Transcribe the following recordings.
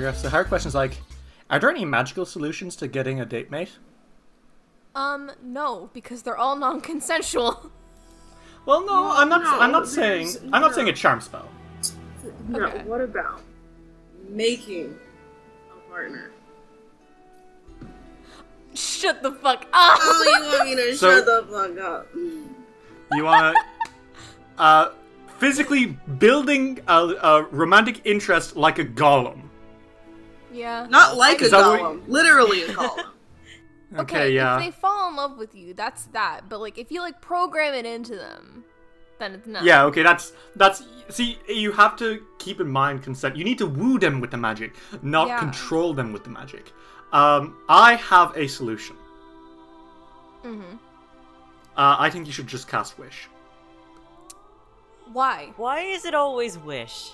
podcast on the planet. We ask the hard questions like, are there any magical solutions to getting a date mate? Um, no, because they're all non-consensual. Well, no, I'm not. no, I'm not there's- saying. I'm not saying a charm spell. No, Okay. what about making a partner? Shut the fuck up. Oh, you want me to So- shut the fuck up? You want to, uh, physically building a, a romantic interest like a golem. Yeah. Not like a Is that what golem, literally a golem. Okay, yeah. If they fall in love with you, that's that. But like, if you like program it into them, then it's not. Yeah, okay, that's that's see, you have to keep in mind consent. You need to woo them with the magic, not Yeah. control them with the magic. Um, I have a solution. Mm-hmm. Uh, I think you should just cast wish. Why? Why is it always wish?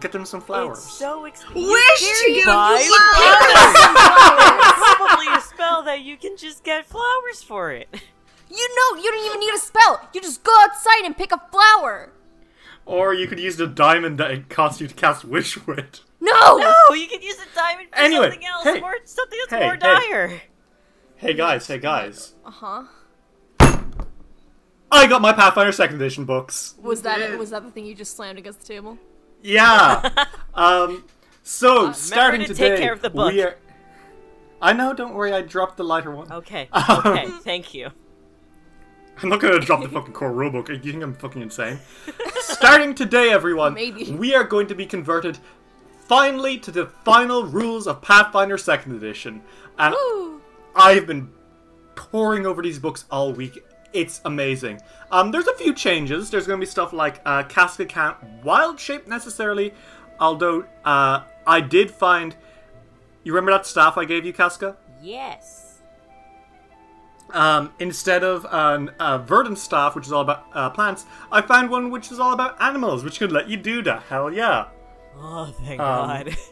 Get them some flowers. It's so expensive. Wish to get Buy a flower! Probably a spell that you can just get flowers for it. You know, you don't even need a spell. You just go outside and pick a flower. Or you could use the diamond that it costs you to cast wish with. No. No, you can use a diamond for Anyway, something else, hey. or something that's Hey, more hey. dire. Hey guys, hey guys. Uh huh. I got my Pathfinder Second Edition books. Was that did. was that the thing you just slammed against the table? Yeah. um. So starting to take today, care of the book. we are. I know. Don't worry. I dropped the lighter one. Okay, okay, thank you. I'm not gonna drop the fucking core rulebook. You think I'm fucking insane? Starting today, everyone, Maybe. we are going to be converted finally to the final rules of Pathfinder Second Edition, and Ooh. I've been poring over these books all week. It's amazing. Um, there's a few changes. There's going to be stuff like uh, Casca can't wild shape necessarily, although uh, I did find. You remember that staff I gave you, Casca? Yes. Um, instead of an uh, verdant staff, which is all about uh, plants, I found one which is all about animals, which could let you do that. Hell yeah! Oh, thank Um, God.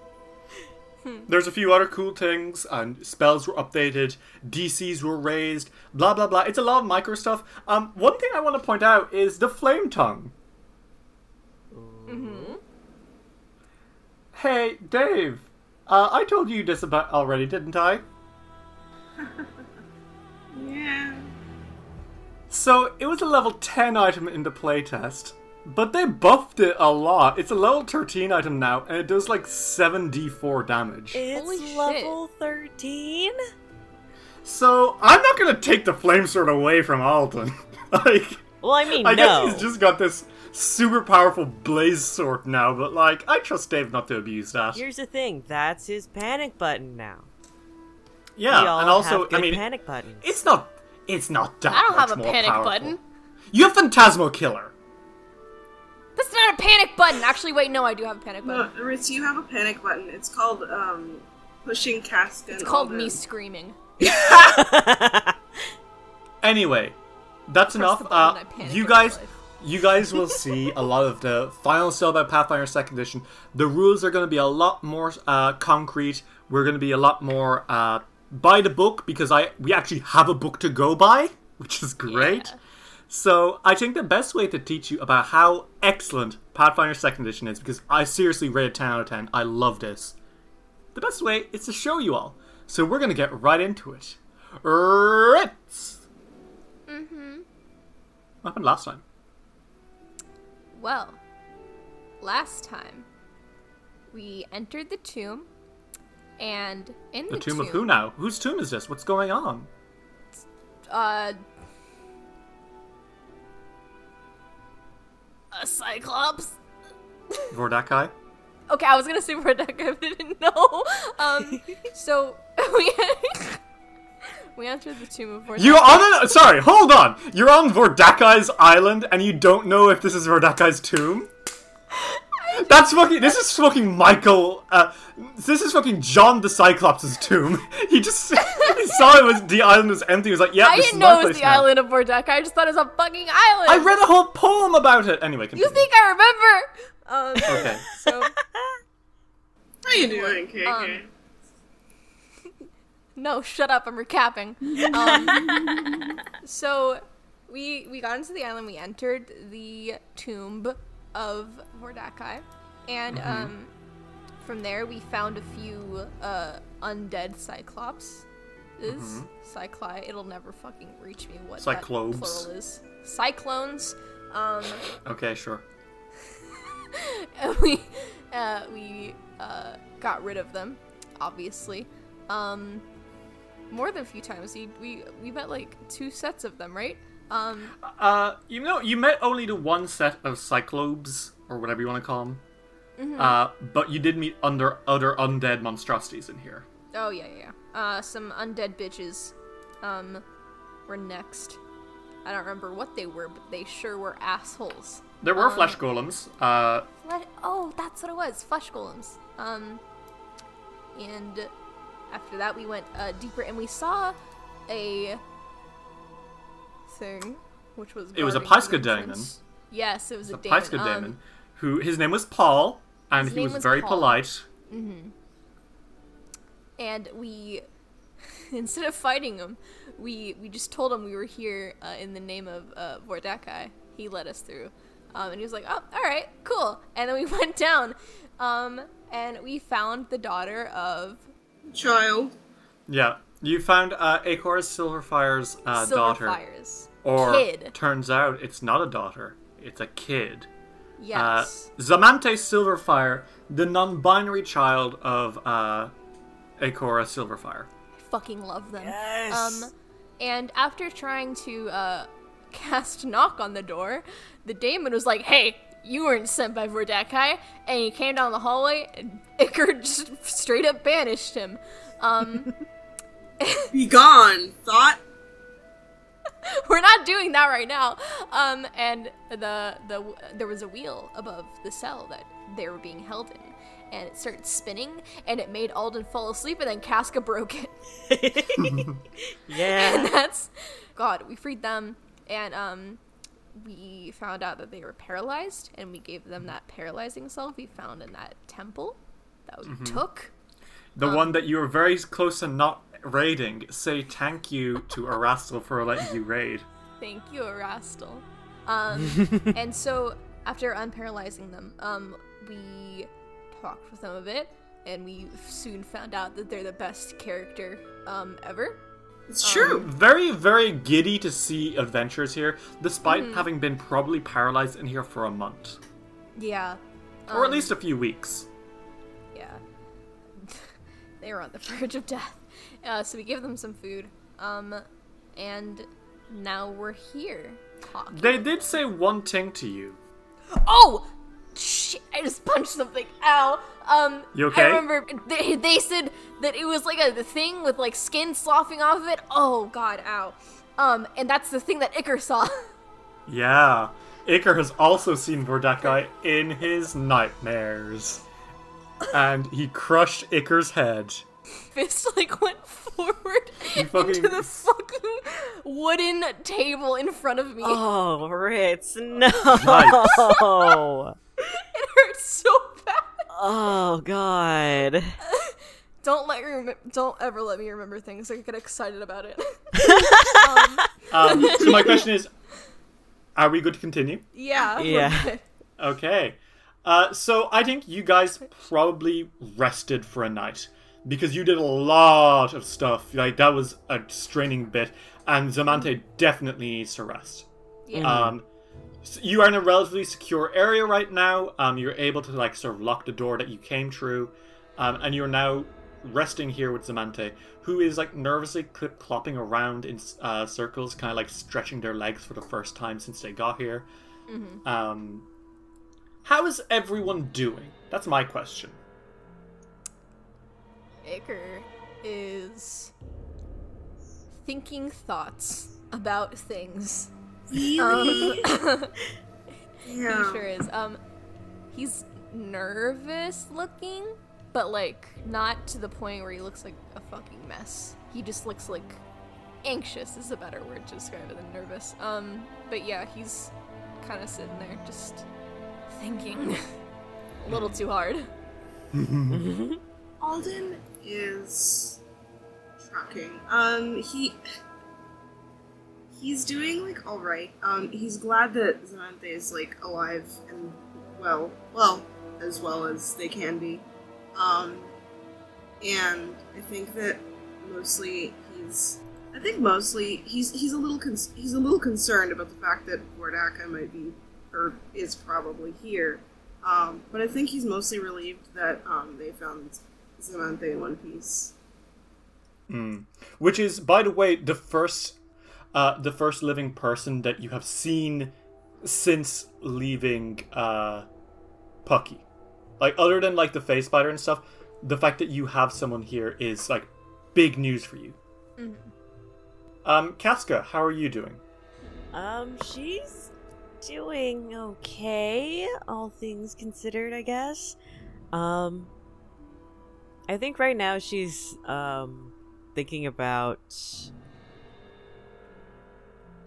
There's a few other cool things, and spells were updated, DCs were raised, blah blah blah. It's a lot of micro stuff. Um, one thing I want to point out is the flame tongue. Mm-hmm. Hey, Dave. Uh, I told you this about already, didn't I? Yeah. So it was a level 10 item in the playtest, but they buffed it a lot. It's a level 13 item now, and it does like 7d4 damage. Holy It's shit. level 13? So I'm not gonna take the flame sword away from Alton. like, Well, I mean, I no. guess he's just got this super powerful blaze sword now, but like, I trust Dave not to abuse that. Here's the thing that's his panic button now. yeah, we all and also, have good I mean, panic buttons. it's not, it's not that I don't much have a panic powerful. button. You have Phantasmal Killer. That's a panic button. Actually, wait, no, I do have a panic No, button. Ritz, you have a panic button. It's called um, pushing Casca. It's called me screaming. Anyway, that's Press enough. Uh, you guys, you guys will see a lot of the final stuff about Pathfinder Second Edition. The rules are going to be a lot more uh, concrete. We're going to be a lot more uh, by the book because I we actually have a book to go by, which is great. Yeah. So I think the best way to teach you about how excellent Pathfinder Second Edition is, because I seriously rated 10 out of 10. I love this. The best way is to show you all. So we're gonna get right into it. Ritz. Mm-hmm. What happened last time? Well, last time we entered the tomb, and in the, The tomb of who now? Whose tomb is this? What's going on? Uh, a cyclops. Vordakai? Okay, I was gonna say Rebecca, but I didn't know. Um, so we we entered the tomb of Vordak. You're on a sorry, hold on. You're on Vordakai's island and you don't know if this is Vordakai's tomb? That's fucking this is fucking Michael uh this is fucking John the Cyclops' tomb. He just he saw it was the island was empty, he was like, yeah, I this didn't is my know it was the now. island of Vordak. I just thought it was a fucking island. I read a whole poem about it. Anyway, You think I remember? Um, Okay. so How you doing, KK? Um, no, shut up. I'm recapping. Um, so we we got into the island. We entered the tomb of Vordakai, And Mhm. um, from there, we found a few uh, undead cyclops. Is Mhm. cycli? It'll never fucking reach me what that plural is. Cyclones. Um, Okay, sure. and we uh, we uh, got rid of them, obviously. Um, more than a few times. We we we met like two sets of them, right? Um, Uh, you know, you met only the one set of Cyclobes, or whatever you want to call them. Mm-hmm. Uh, but you did meet under other undead monstrosities in here. oh yeah, yeah. yeah. Uh, some undead bitches. Um, were next. I don't remember what they were, but they sure were assholes. There were Um, flesh golems. Uh, Fle- oh, that's what it was. Flesh golems. Um, and after that, we went uh, deeper, and we saw a thing, which was It was a guarding the Piscodaemon. Yes, it was the a daemon. Pyska um, who his name was Paul, and he was, was very Paul. polite. and we instead of fighting him we we just told him we were here uh, in the name of uh, Vordakai. He let us through, um, and he was like, "Oh, all right, cool." And then we went down, um, and we found the daughter of Child. Yeah, you found uh, Acor's Silverfire's uh, daughter, Silverfire's or kid. turns out it's not a daughter; it's a kid. Yes, Uh, Zamante Silverfire, the non-binary child of uh, Akora Silverfire. I fucking love them. Yes. Um, and after trying to uh, cast knock on the door, the daemon was like, "Hey, you weren't sent by Vordakai," and he came down the hallway, and Iker just straight up banished him. Um, Be gone, thought. we're not doing that right now. Um, and the the there was a wheel above the cell that they were being held in. And it started spinning, and it made Alden fall asleep, and then Casca broke it. Yeah. And that's God. We freed them, and um, we found out that they were paralyzed, and we gave them that paralyzing salve we found in that temple that we took. The Um, one that you were very close to not raiding. Say thank you to Erastil for letting you raid. Thank you, Erastil. Um, and so after unparalyzing them, um, we talked with them a bit, and we soon found out that they're the best character um, ever. It's true. Very, very giddy to see adventures here, despite Mm-hmm. having been probably paralyzed in here for a month. Yeah. Or at Um, least a few weeks. Yeah. they were on the verge of death. Uh, so we give them some food. Um, and now we're here talking. They did say one thing to you. Oh! Shit, I just punched something. Ow. Um, You okay? I remember they, they said that it was like a thing with like skin sloughing off of it. Oh god, ow. Um, and that's the thing that Iker saw. Yeah. Iker has also seen Vordakai in his nightmares. And he crushed Iker's head. Fist like went forward You fucking- into the fucking wooden table in front of me. Oh, Ritz, no. Yikes. It hurts so bad. Oh God. Don't let me rem- don't ever let me remember things. I get excited about it. Um, so my question is, are we good to continue? yeah. Yeah. Okay. Uh, so I think you guys probably rested for a night because you did a lot of stuff. Like that was a straining bit, and Zamante definitely needs to rest. Yeah. Um, so you are in a relatively secure area right now. Um, you're able to like sort of lock the door that you came through, um, and you're now resting here with Zamante, who is like nervously clip clopping around in uh, circles, kind of like stretching their legs for the first time since they got here. Um, how is everyone doing? That's my question. Iker is thinking thoughts about things. Really? Um, He sure is. Um, he's nervous looking, but like not to the point where he looks like a fucking mess. He just looks like anxious is a better word to describe it than nervous. Um, but yeah, he's kind of sitting there just thinking a little too hard. Alden is shocking. Um, he he's doing like all right. Um, he's glad that Zamante is like alive and well. Well, as well as they can be. Um, and I think that mostly he's. I think mostly he's he's a little con- he's a little concerned about the fact that Vordakai might be or is probably here. Um, but I think he's mostly relieved that um, they found Zamante in one piece. Which is, by the way, the first, uh, the first living person that you have seen since leaving uh, Pucky. Like, other than like the face spider and stuff, the fact that you have someone here is like big news for you. Um, Casca, how are you doing? Um, she's doing okay, all things considered, I guess. Um, I think right now she's um thinking about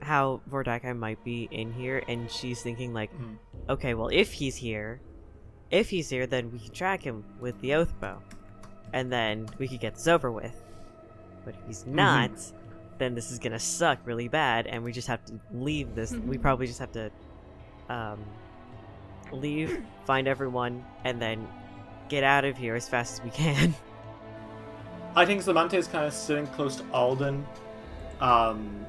how Vordakai might be in here, and she's thinking like, Mm. okay, well, if he's here, if he's here, then we can track him with the oath bow, and then we could get this over with. But if he's not, then this is gonna suck really bad, and we just have to leave this. we probably just have to um, leave, find everyone, and then get out of here as fast as we can. I think Zamante is kind of sitting close to Alden, um,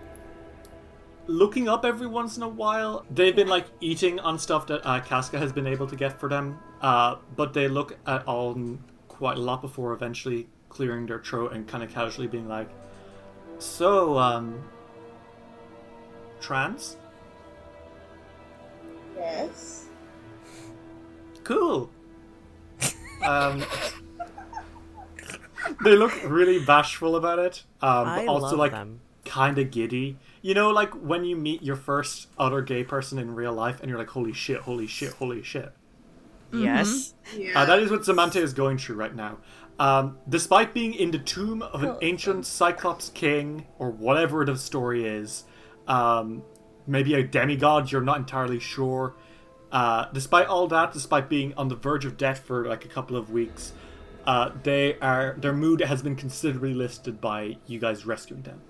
looking up every once in a while. They've been like eating on stuff that uh, Casca has been able to get for them, uh, but they look at Alden quite a lot before eventually clearing their throat and kind of casually being like, "So, um, trans? Yes. Cool." Um, they look really bashful about it, um, but I also love like them. kind of giddy. You know, like when you meet your first other gay person in real life, and you're like, "Holy shit! Holy shit! Holy shit!" Yes. Yeah. Uh, that is what Zamante is going through right now. Um, despite being in the tomb of an Oh. ancient Cyclops king, or whatever the story is, um, maybe a demigod, you're not entirely sure. Uh, despite all that, despite being on the verge of death for like a couple of weeks, uh, they are their mood has been considerably lifted by you guys rescuing them.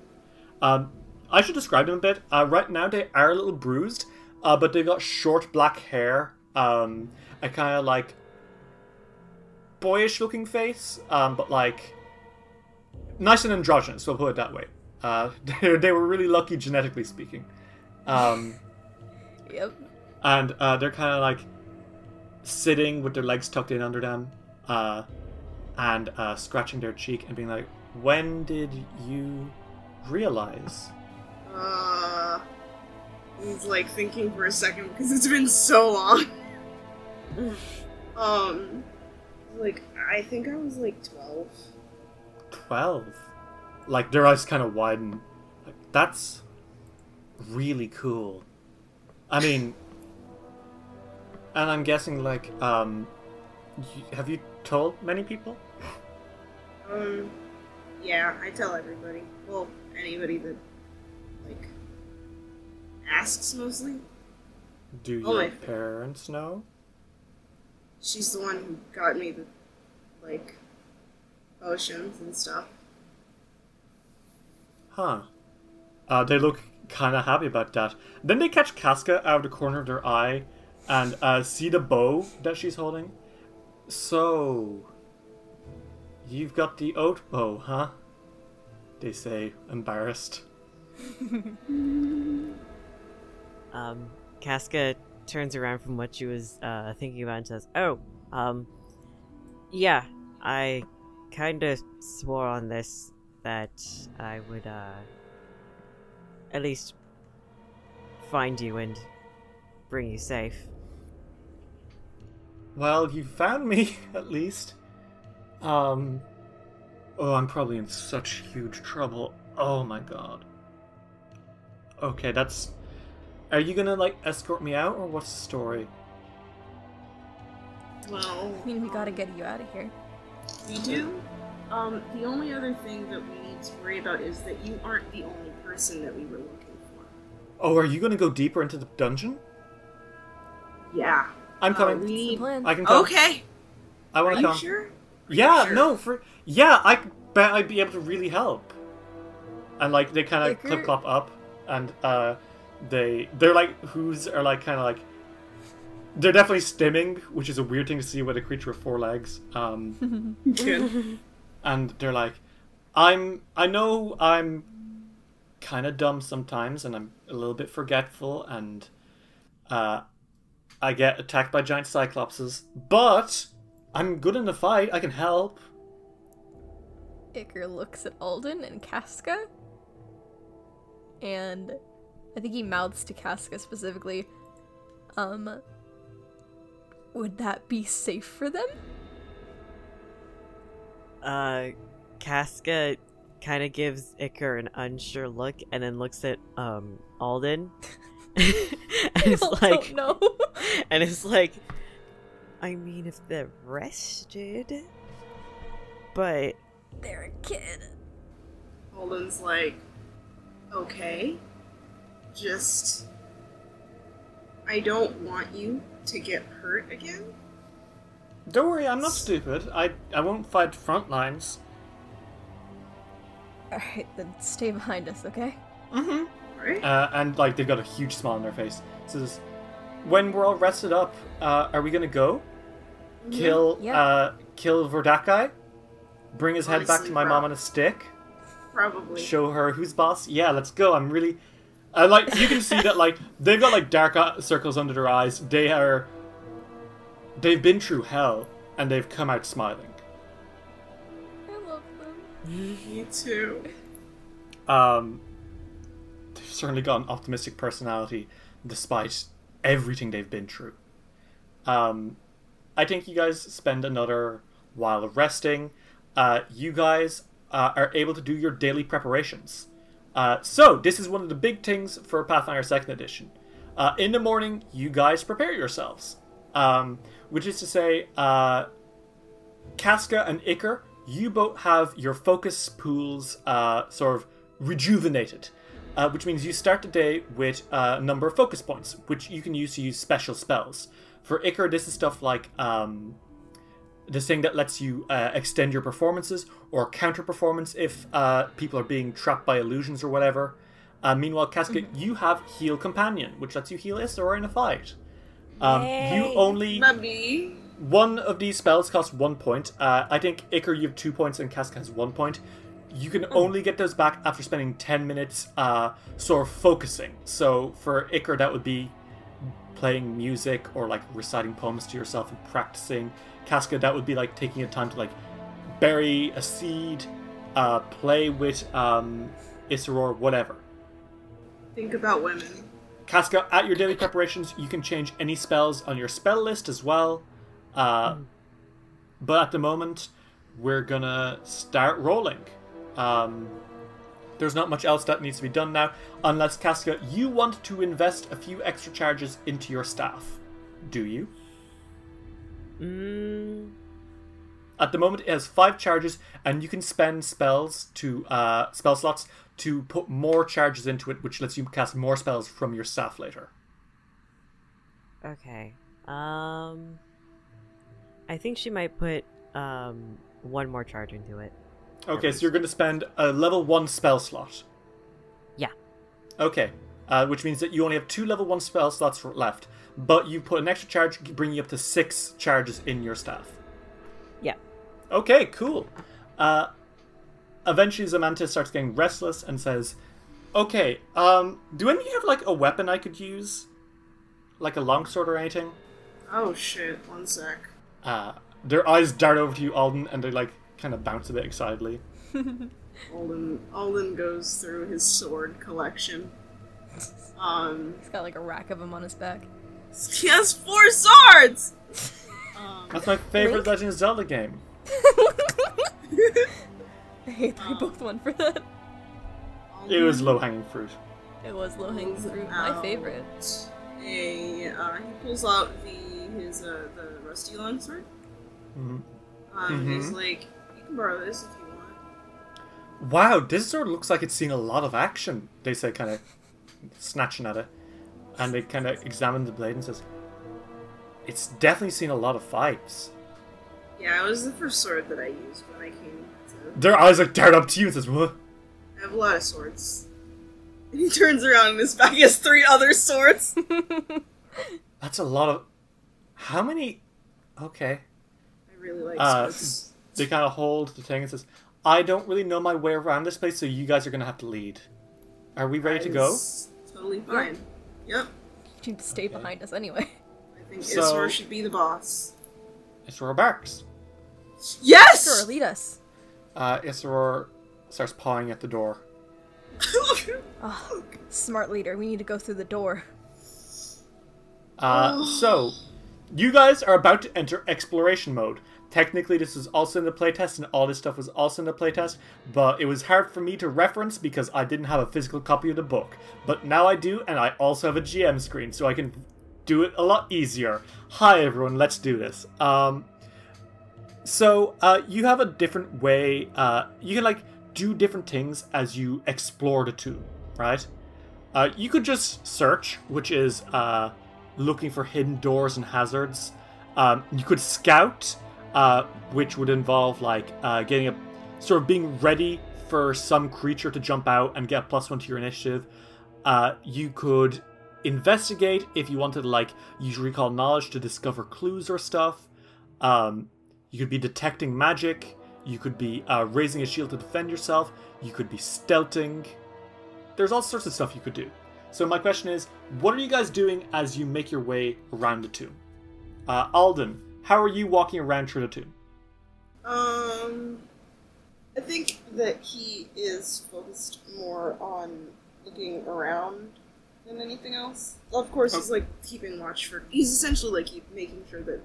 Um, I should describe them a bit. Uh, right now, they are a little bruised, uh, but they've got short black hair, um, a kind of like boyish looking face, um, but like nice and androgynous. We'll put it that way. Uh, they, they were really lucky genetically speaking, um, Yep. And uh, they're kind of like sitting with their legs tucked in under them, uh, and uh, scratching their cheek and being like, "When did you realize?" Uh, he's like thinking for a second because it's been so long. um, like I think I was like twelve. Twelve. Like their eyes kind of widen. Like that's really cool. I mean, and I'm guessing like um, have you told many people? Um, yeah, I tell everybody. Well, anybody that like asks mostly. Do Oh, your parents know? She's the one who got me the like potions and stuff. Huh. Uh, they look kind of happy about that. Then they catch Casca out of the corner of their eye and uh, see the bow that she's holding. So, you've got the oath bow, huh? They say, embarrassed. Um, Casca turns around from what she was uh, thinking about and says, "Oh, um, yeah, I kind of swore on this that I would uh, at least find you and bring you safe." Well, you found me, at least. Um. Oh, I'm probably in such huge trouble. Oh my god. Okay, that's. Are you gonna, like, escort me out, or what's the story? Well, I mean, we gotta get you out of here. we do. Um, the only other thing that we need to worry about is that you aren't the only person that we were looking for. Oh, are you gonna go deeper into the dungeon? Yeah. I'm Uh, coming. we The need. plan. I can come. Okay. I want to come. sure? Yeah, Sure. no, for yeah, I bet I'd be able to really help. And like they kind of clip clop up, and uh, they they're like who's are like kind of like they're definitely stimming, which is a weird thing to see with a creature with four legs. Um, Good. and they're like, "I'm. I know I'm kind of dumb sometimes, and I'm a little bit forgetful, and uh, I get attacked by giant cyclopses, but I'm good in the fight. I can help." Iker looks at Alden and Casca. And I think he mouths to Casca specifically, um, would that be safe for them? Uh, Casca kind of gives Iker an unsure look and then looks at um Alden. and it's like don't and it's like I mean if they're rested but They're a kid. Alden's like, okay, just. I don't want you to get hurt again. Don't worry, I'm not stupid. I I won't fight front lines. Alright, then stay behind us, okay? Mm-hmm. Uh, and like they've got a huge smile on their face. Says, "When we're all rested up, uh, are we gonna go kill Yeah. uh, kill Vordakai? Bring his head back to my mom on a stick? Probably. Show her who's boss? Yeah, let's go. I'm really." Uh, like you can see that like they've got like dark circles under their eyes. They are. They've been through hell and they've come out smiling. I love them. Me too. Um, certainly got an optimistic personality despite everything they've been through. Um, I think you guys spend another while resting. Uh, you guys uh, are able to do your daily preparations. Uh, so, this is one of the big things for Pathfinder 2nd Edition. Uh, in the morning, you guys prepare yourselves. Um, which is to say, uh, Casca and Iker, you both have your focus pools uh, sort of rejuvenated, uh, which means you start the day with a number of focus points, which you can use to use special spells. For Iker, this is stuff like um, this thing that lets you uh, extend your performances or counter performance if uh, people are being trapped by illusions or whatever. Uh, meanwhile, Casca, you have Heal Companion, which lets you heal Isra in a fight. Um, you only Maybe. one of these spells costs one point. Uh, I think Iker, you have two points, and Casca has one point. You can only get those back after spending 10 minutes uh, sort of focusing. So for Iker, that would be playing music or like reciting poems to yourself and practicing. Casca, that would be like taking a time to like bury a seed, uh, play with um, Isra, whatever. Think about women. Casca, at your daily preparations, you can change any spells on your spell list as well. Uh, But at the moment, we're gonna start rolling. Um, there's not much else that needs to be done now, unless Casca, you want to invest a few extra charges into your staff. Do you? mm, At the moment, it has five charges, and you can spend spells to uh, spell slots to put more charges into it, which lets you cast more spells from your staff later. okay um I think she might put um one more charge into it Okay, so you're going to spend a level one spell slot. Yeah. Okay, uh, which means that you only have two level one spell slots left, but you put an extra charge, bringing you up to six charges in your staff. yeah Okay, cool. Uh, eventually, Zamante starts getting restless and says, "Okay, um, do any of you have like a weapon I could use, like a longsword or anything?" Oh shit, one sec. Uh, their eyes dart over to you, Alden, and they're like kind of bounce a bit excitedly. Alden Alden goes through his sword collection. Um He's got like a rack of them on his back. he has four swords! Um, That's my favorite Link? Legend of Zelda game. I hate that we both went for that. It was low hanging fruit. It was low hanging fruit. My favorite. A uh, he pulls out the his uh, the rusty longsword. Mhm. Um, He's Mhm. like, you can borrow this if you want. Wow, this sword looks like it's seen a lot of action. They say, kind of snatching at it, and they kind of examine the blade and says, "It's definitely seen a lot of fights." Yeah, it was the first sword that I used when I came to. Their eyes are like dart up to you and says, "What?" I have a lot of swords. And he turns around and his back has three other swords. That's a lot of. How many? Okay. I really like Uh, sports. They kind of hold the thing and says, "I don't really know my way around this place, so you guys are gonna have to lead. Are we ready to go?" Totally fine. Yep. You need to stay behind us anyway. I think So- Isra should be the boss. Isra barks. Yes! Sure, lead us. Uh, Isra starts pawing at the door. Oh, smart leader. We need to go through the door. Uh, so, you guys are about to enter exploration mode. Technically, this was also in the playtest, and all this stuff was also in the playtest, but it was hard for me to reference because I didn't have a physical copy of the book. But now I do, and I also have a GM screen, so I can do it a lot easier. Hi, everyone, let's do this. Um, so, uh, you have a different way, uh, you can, like, do different things as you explore the tomb, right? Uh, you could just search, which is, uh, looking for hidden doors and hazards. Um, you could scout, uh, which would involve like uh, getting a sort of being ready for some creature to jump out and get plus one to your initiative. Uh, you could investigate if you wanted like use recall knowledge to discover clues or stuff. Um, you could be detecting magic. You could be uh, raising a shield to defend yourself. You could be stealthing. There's all sorts of stuff you could do. So my question is, what are you guys doing as you make your way around the tomb? Uh, Alden, how are you walking around tomb? Um, I think that he is focused more on looking around than anything else. Of course, he's like keeping watch for. He's essentially like making sure that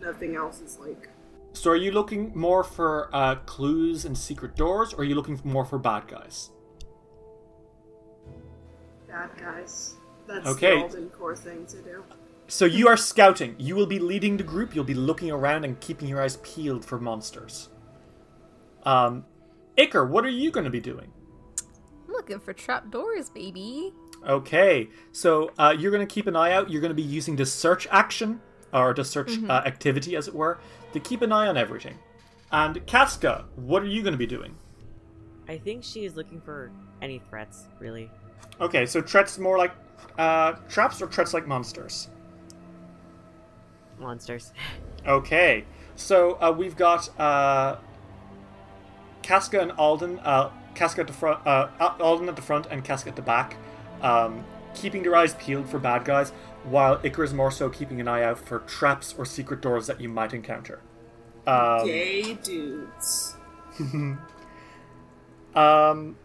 nothing else is like. So are you looking more for uh, clues and secret doors, or are you looking more for bad guys? Bad guys. That's Okay. the Alden core thing to do. So you are scouting. You will be leading the group. You'll be looking around and keeping your eyes peeled for monsters. Um, Iker, what are you going to be doing? I'm looking for trapdoors, baby. Okay, so uh, you're going to keep an eye out. You're going to be using the search action, or the search uh, activity, as it were, to keep an eye on everything. And Casca, what are you going to be doing? I think she is looking for any threats, really. Okay, so threats more like uh, traps or threats like monsters? Monsters. Okay, so uh, we've got uh, Casca and Alden. Uh, Casca at the front, uh, Alden at the front, and Casca at the back, um, keeping their eyes peeled for bad guys, while Iker is more so keeping an eye out for traps or secret doors that you might encounter. Um, Gay dudes. um,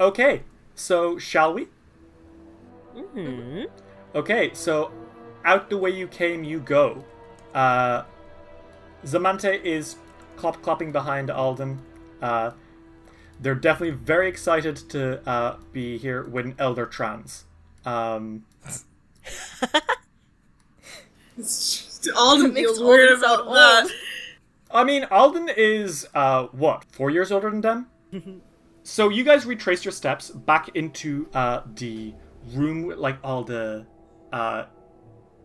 okay, so shall we? hmm Okay, so out the way you came, you go. Uh, Zamante is clop clopping behind Alden. Uh, they're definitely very excited to uh, be here with an elder trans. Um, It's just, Alden feels Alden weird sound about that. I mean, Alden is uh, what four years older than them. so you guys retrace your steps back into uh, the room with like all the uh,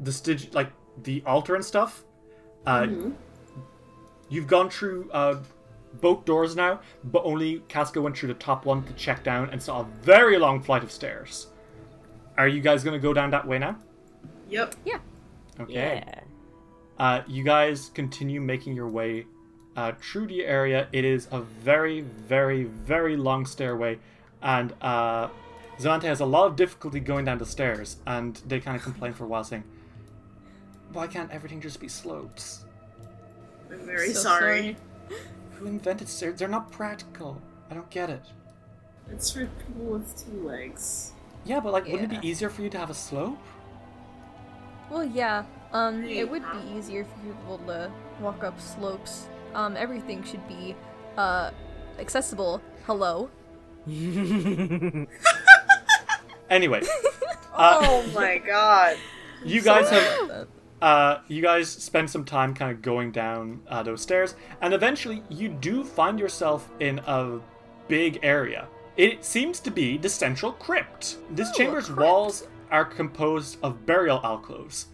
the stig- like the altar and stuff. Uh, You've gone through uh, both doors now, but only Casca went through the top one to check down and saw a very long flight of stairs. Are you guys gonna go down that way now? Yep. Yeah. Okay. Yeah. Uh, you guys continue making your way uh, through the area. It is a very, very, very long stairway, and uh, Zamante has a lot of difficulty going down the stairs, and they kind of complain for a while, saying, Why can't everything just be slopes? I'm very So sorry. Who invented stairs? They're not practical. I don't get it. It's for people with two legs. Yeah, but like, wouldn't it be easier for you to have a slope? Well, yeah. Um, it would be easier for people to walk up slopes. Um, everything should be, uh, accessible. Hello. Anyway, uh, oh my god. you guys have uh, you guys spend some time kind of going down uh, those stairs, and eventually you do find yourself in a big area. It seems to be the central crypt. This Oh, a chamber's crypt. walls are composed of burial alcoves.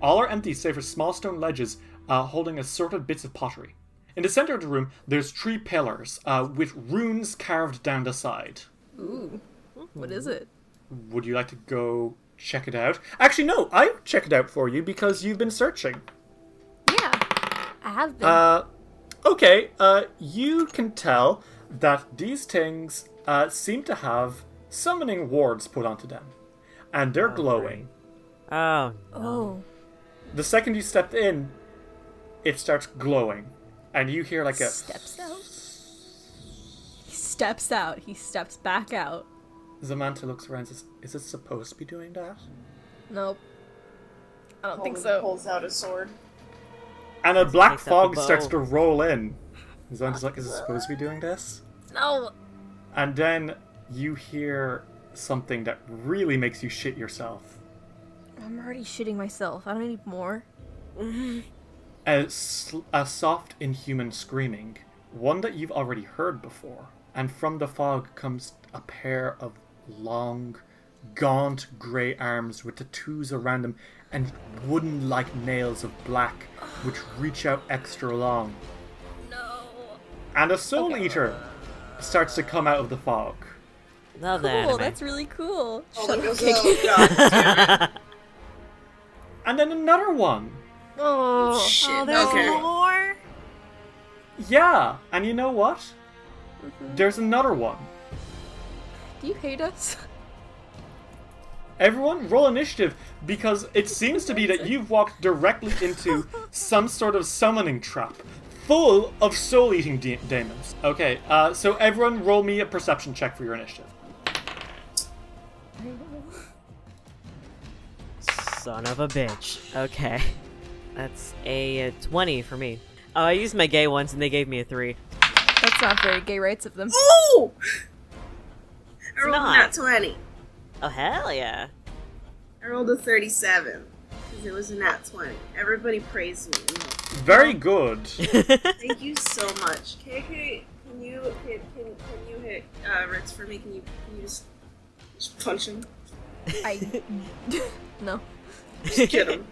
All are empty save for small stone ledges uh, holding assorted bits of pottery. In the center of the room, there's three pillars uh, with runes carved down the side. Ooh. What is it? Would you like to go check it out. Actually, no, I check it out for you because you've been searching. Yeah, I have been. Uh, okay, uh, you can tell that these things uh, seem to have summoning wards put onto them, and they're glowing. Oh, oh, The second you step in, it starts glowing, and you hear like a. steps out. He steps out. He steps back out. Zamante looks around and says, Is it supposed to be doing that? Nope. I don't think Alden so. Pulls out a sword. And a black takes out the fog bow. starts to roll in. Zamante's like, Is it supposed to be doing this? No. And then you hear something that really makes you shit yourself. I'm already shitting myself. I don't need more. A, sl- a soft, inhuman screaming, one that you've already heard before. And from the fog comes a pair of long, gaunt grey arms with tattoos around them and wooden like nails of black which reach out extra long. No. And a soul eater starts to come out of the fog. love the Cool. anime. That's really cool. Alden Shut up, goes, Kiki. oh god. And then another one. Oh. Shit. oh, there's okay. more. Yeah, and you know what? Mm-hmm. There's another one. Do you hate us? Everyone, roll initiative because it seems to be that you've walked directly into some sort of summoning trap full of soul eating de- demons. Okay, uh, so everyone, roll me a perception check for your initiative. Son of a bitch. Okay. That's a uh, 20 for me. Oh, I used my gay ones and they gave me a 3. That's not very gay rights of them. Ooh! I rolled not. a nat 20. Oh, hell yeah. I rolled a 37. Because it was a nat 20. Everybody praised me. Very good. Thank you so much. KK, can you hit, can, can you hit uh, Ritz for me? Can you, can you just, just punch him? I. no. Just get him.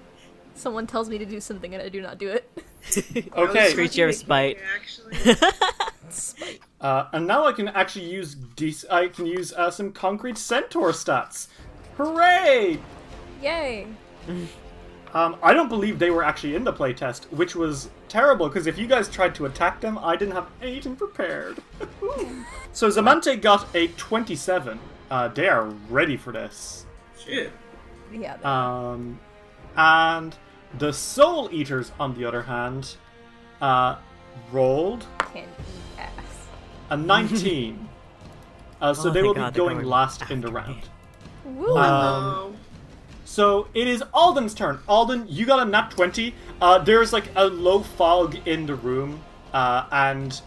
Someone tells me to do something and I do not do it. Okay, Creature of spite. Actually. uh, and now I can actually use dec- I can use uh, some concrete centaur stats. Hooray! Yay. Um, I don't believe they were actually in the playtest, which was terrible because if you guys tried to attack them, I didn't have anything prepared. so Zamante got a 27. Uh, they are ready for this. Shit. Yeah. Um, and the Soul Eaters, on the other hand, uh, rolled can a 19. uh, so Oh, they will God be going, going last in the round. Woo. Um. So it is Alden's turn. Alden, you got a nat 20. Uh, there's like a low fog in the room, uh, and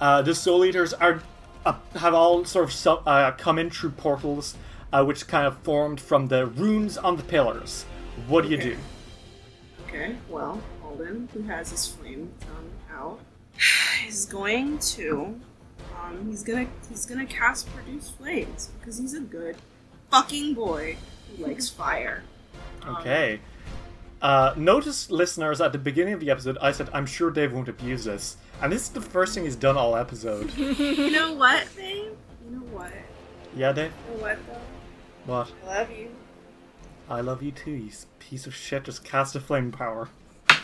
uh, the Soul Eaters are uh, have all sort of so, uh, come in through portals, uh, which kind of formed from the runes on the pillars. What do you do? Okay, well, Alden, who has his flame tongue out, is going to um he's gonna he's gonna cast produce flames because he's a good fucking boy who likes fire. Um, Okay. Uh, notice, listeners, at the beginning of the episode, I said, I'm sure Dave won't abuse this. And this is the first thing he's done all episode. You know what, babe? You know what? yeah, Dave? You know what though? What? I love you. I love you too, you s- piece of shit. Just cast a flame power.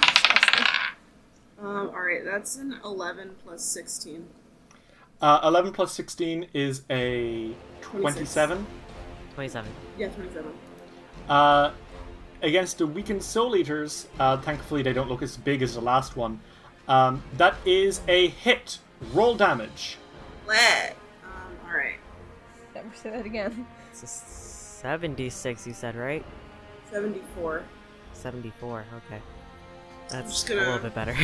Um, alright, that's an eleven plus sixteen. Uh, 11 plus 16 is a 27. 27. Yeah, twenty-seven. Uh, against the weakened Soul Eaters, uh, thankfully they don't look as big as the last one. Um, that is a hit. Roll damage. Leg. Um, alright. Never say that again. It's a 76, you said, right? Seventy-four. 74, okay. That's just a gonna- a little bit better.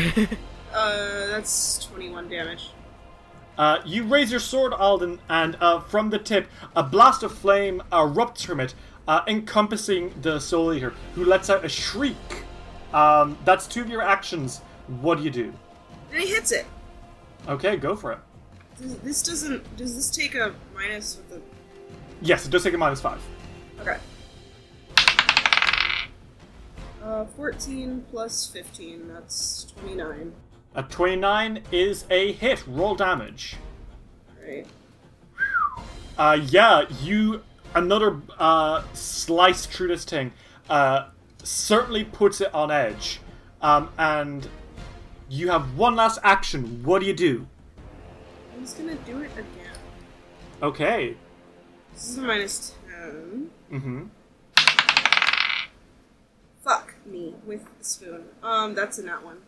Uh, that's twenty-one damage. Uh, you raise your sword, Alden, and uh, from the tip, a blast of flame erupts from it, uh, encompassing the Soul Eater, who lets out a shriek. Um, that's two of your actions. What do you do? And he hits it. Okay, go for it. Does, this doesn't. Does this take a minus with the? Yes, it does take a minus five. Okay. Uh, fourteen plus fifteen. That's twenty-nine. A 29 is a hit. Roll damage. Right. Uh, yeah, you another uh, slice through this thing uh, certainly puts it on edge. Um, and you have one last action. What do you do? I'm just gonna do it again. Okay. This is a minus 10. Mm-hmm. Fuck me with the spoon. Um, that's a nat one.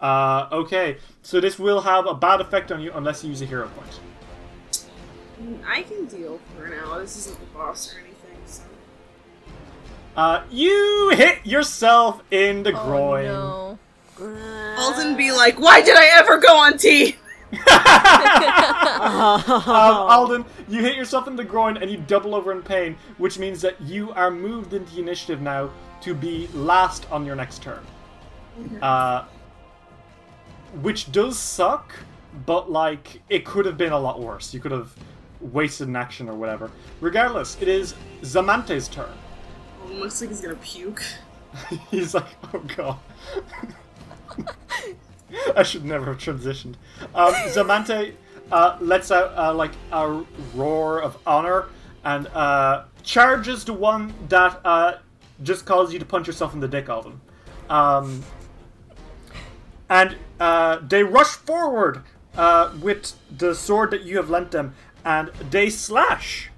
Uh, okay. So this will have a bad effect on you unless you use a hero point. Mm, I can deal for now. This isn't the boss or anything, so. Uh, you hit yourself in the Oh groin. no. Alden be like, why did I ever go on T? Um, Alden, you hit yourself in the groin and you double over in pain, which means that you are moved into initiative now to be last on your next turn. Uh, which does suck, but like it could have been a lot worse. You could have wasted an action or whatever. Regardless, it is Zamante's turn. Alden looks like he's gonna puke. He's like, oh god. I should never have transitioned. Um, Zamante uh, lets out uh, like a roar of honor and uh, charges the one that uh, just caused you to punch yourself in the dick, Alden. Um, and uh, they rush forward uh, with the sword that you have lent them, and they slash.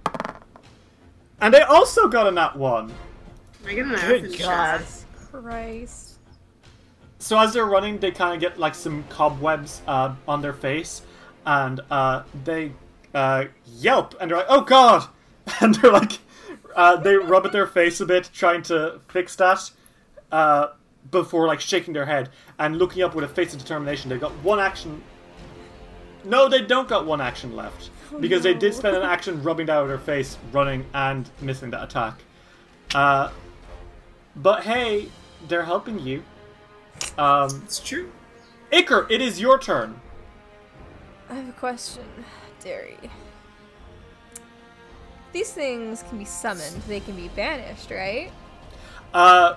And they also got a nat one. I get an F Good God. Christ. So as they're running, they kind of get like some cobwebs uh, on their face, and uh, they uh, yelp, and they're like, "Oh God!" And they're like, uh, they rub at their face a bit, trying to fix that, uh, before like shaking their head and looking up with a face of determination. They've got one action. No, they don't got one action left because they did spend an action rubbing down their face, running, and missing that attack. Uh, but hey, they're helping you. Um, It's true. Iker, it is your turn. I have a question, Derry. These things can be summoned, they can be banished, right? Uh,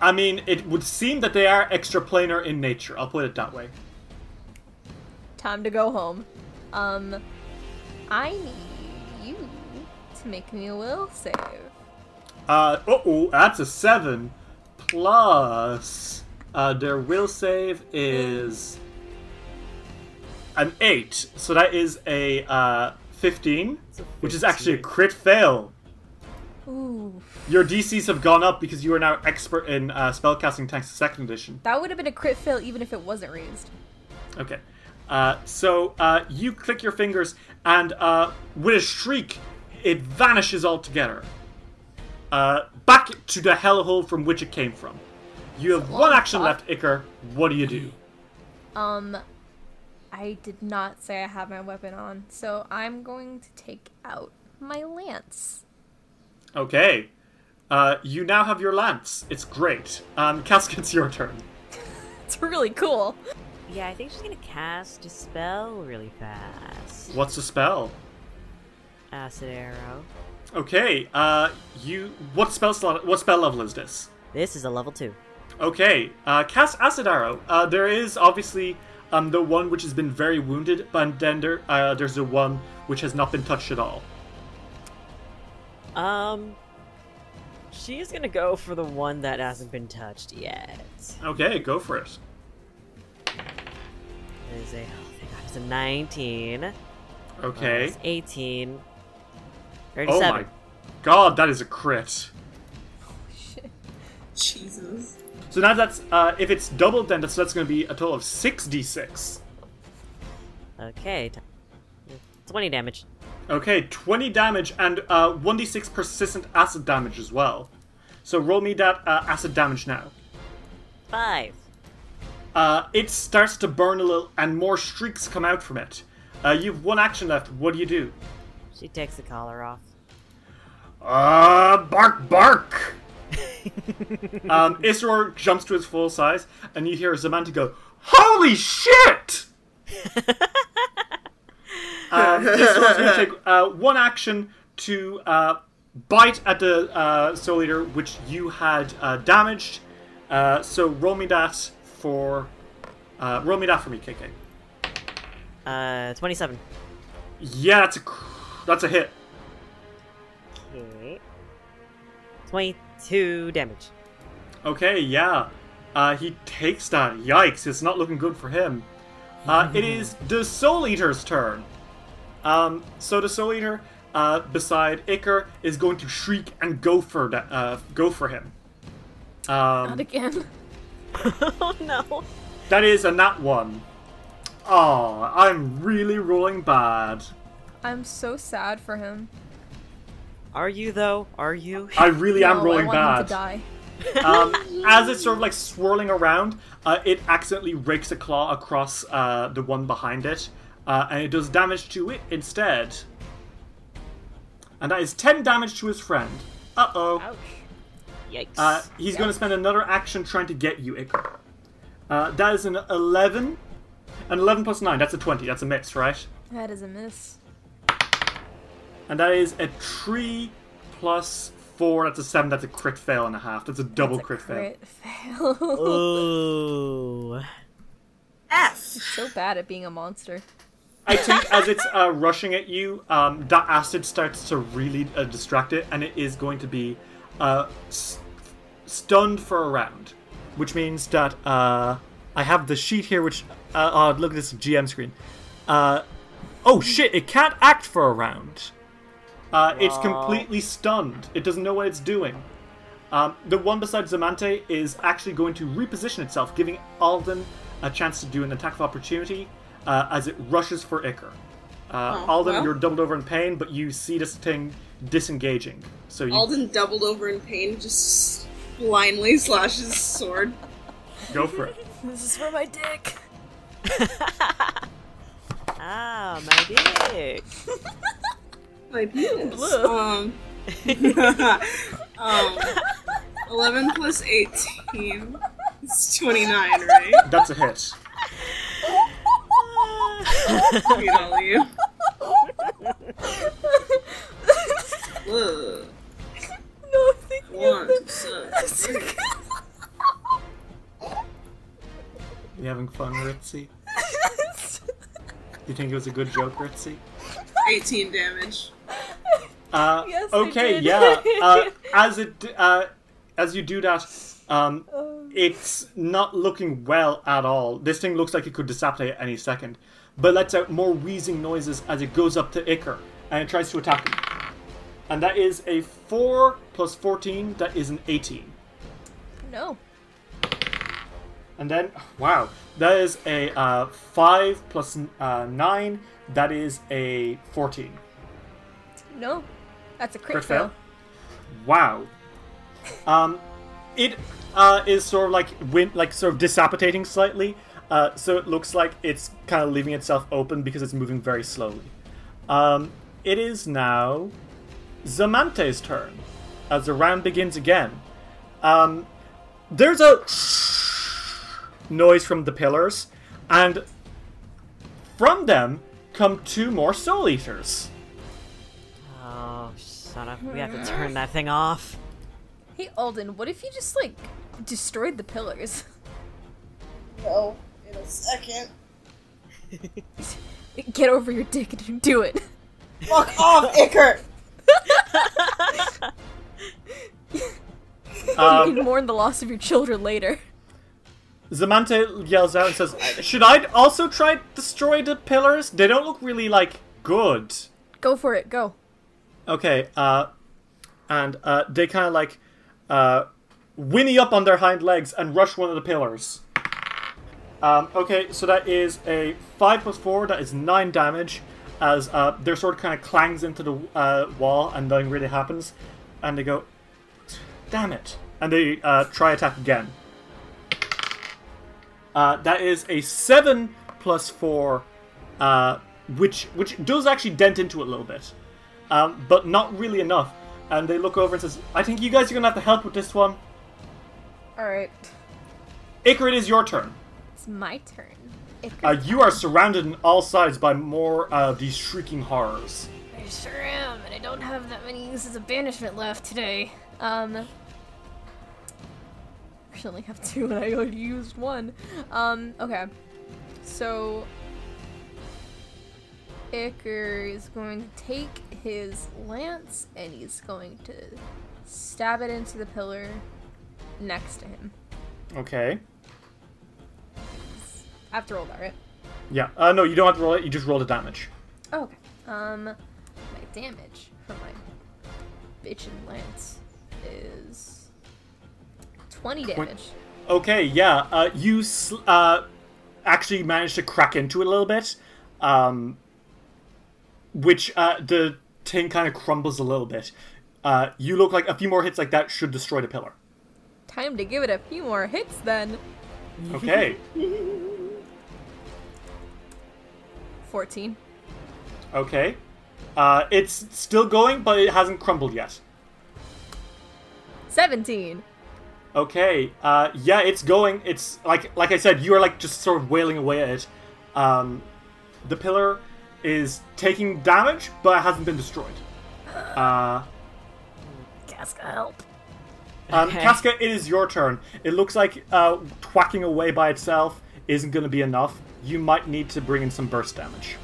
I mean, it would seem that they are extraplanar in nature. I'll put it that way. Time to go home. Um, I need you to make me a will save. Uh, oh, that's a seven plus. Uh, their will save is an eight, so that is a uh, fifteen, It's a which is actually a crit fail. Ooh, Your DCs have gone up because you are now expert in uh, spellcasting thanks to second edition. that would have been a crit fail even if it wasn't raised. Okay. Uh, so uh, you click your fingers, and uh, with a shriek, it vanishes altogether. Uh, back to the hellhole from which it came from. You have one action thought. left, Iker. What do you do? Um, I did not say I have my weapon on, so I'm going to take out my lance. Okay. Uh, you now have your lance. It's great. Um, Cask, it's your turn. It's really cool. Yeah, I think she's gonna cast a spell really fast. What's the spell? Acid arrow. Okay. Uh, you. What spell slot? What spell level is this? This is a level two. Okay, uh, cast Acid Arrow. Uh, there is obviously um, the one which has been very wounded, but then there, uh, there's the one which has not been touched at all. Um, she's gonna go for the one that hasn't been touched yet. Okay, go for it. It is a, oh, thank God, it's a 19. Uh, Okay. it's 18. oh my god, that is a crit. Oh shit. Jesus. So now that's, uh, if it's doubled, then that's, that's going to be a total of 6d6. Okay. 20 damage. Okay, 20 damage and uh, 1d6 persistent acid damage as well. So roll me that uh, acid damage now. 5. Uh, it starts to burn a little, and more streaks come out from it. Uh, you've one action left. What do you do? She takes the collar off. Uh, bark, bark! um, Isra jumps to his full size, and you hear Zamante go, Holy shit! um, Isra's going to take uh, one action to uh, bite at the uh, Soul Eater, which you had uh, damaged. Uh, so roll me that for. Uh, roll me that for me, KK. Uh, 27. Yeah, that's a cr- that's a hit. 22 damage. Okay, yeah. Uh, he takes that. Yikes, it's not looking good for him. Uh, it is the Soul Eater's turn. Um, so the Soul Eater, uh, beside Iker, is going to shriek and go for that, uh, go for him. Not Um, again. oh no. that is a nat one. Oh, I'm really rolling bad. I'm so sad for him. Are you though? Are you? I really am rolling I want bad. him to die. um, as it's sort of like swirling around, uh, it accidentally rakes a claw across uh, the one behind it, uh, and it does damage to it instead. And that is 10 damage to his friend. Uh oh. Ouch. Yikes. Uh, he's going to spend another action trying to get you, Iker. Uh, that is an 11. An 11 plus 9, that's a 20. That's a miss, right? That is a miss. And that is a 3 plus 4, that's a 7, that's a crit fail and a half. That's a double That's a crit, fail. crit fail. Ooh. F. so bad at being a monster. I think as it's uh, rushing at you, um, that acid starts to really uh, distract it, and it is going to be uh, s- stunned for a round, which means that uh, I have the sheet here. Which uh, oh, look at this GM screen. Uh, oh shit! It can't act for a round. Uh, It's completely stunned. It doesn't know what it's doing. Um, the one beside Zamante is actually going to reposition itself, giving Alden a chance to do an attack of opportunity uh, as it rushes for Iker. Uh, Oh, Alden, well. you're doubled over in pain, but you see this thing disengaging. So you Alden doubled over in pain, just blindly slashes his sword. go for it. This is for my dick. Ah, my dick. My penis. Blue. Um, um, 11 plus 18 is 29, right? That's a hit. Sweet all of you. Ugh. no, thank you. Want to suck dick. You having fun, Ritzy? You think it was a good joke, Ritzy? 18 damage. Uh, Yes, okay, did. yeah. Uh, as it uh, as you do that, um, Oh. it's not looking well at all. This thing looks like it could disappear at any second, but lets out more wheezing noises as it goes up to Iker and it tries to attack him. And that is a four plus fourteen. That is an eighteen. No. And then, wow, that is a uh, five plus uh, nine. That is a fourteen. No. That's a crit, Crit fail. fail? Wow. Um, it uh, is sort of like win- like sort of disappetating slightly. Uh, so it looks like it's kind of leaving itself open because it's moving very slowly. Um, it is now Zamante's turn as the round begins again. Um, there's a noise from the pillars, and from them come two more soul eaters. Oh, son of. We have to turn that thing off. Hey, Alden, what if you just, like, destroyed the pillars? No, in a second. Get over your dick and do it. Fuck off, Iker! you Um, can mourn the loss of your children later. Zamante yells out and says, "Should I also try destroy the pillars? They don't look really like good." Go for it, go. Okay, uh, and uh, they kind of like uh, whinny up on their hind legs and rush one of the pillars. Um, okay, so that is a five plus four. That is nine damage. As uh, their sword kind of clangs into the uh, wall and nothing really happens, and they go, "Damn it!" and they uh, try attack again. Uh, that is a seven plus four, uh, which which does actually dent into it a little bit, um, but not really enough. And they look over and says, "I think you guys are gonna have to help with this one." Alright. Iker, it is your turn. It's my turn. Uh, you are surrounded on all sides by more uh, these shrieking horrors. I sure am, and I don't have that many uses of banishment left today. Um. I only have two, and I already used one. Um, okay. So. Iker is going to take his lance and he's going to stab it into the pillar next to him. Okay. I have to roll that, right? Yeah. Uh, no, you don't have to roll it. You just roll the damage. Oh, okay. Um, my damage from my bitchin' lance is 20 damage. Okay. Yeah. Uh, you sl- uh, actually managed to crack into it a little bit, um, which uh, the tin kind of crumbles a little bit. Uh, you look like a few more hits like that should destroy the pillar. Time to give it a few more hits then. Okay. 14. Okay. Uh, it's still going, but it hasn't crumbled yet. 17. Okay. Uh, yeah, it's going. It's like like I said, you are like just sort of wailing away at it. Um, the pillar is taking damage, but it hasn't been destroyed. Uh, Casca, help. um, Okay. Casca, it is your turn. It looks like uh, twacking away by itself isn't going to be enough. You might need to bring in some burst damage.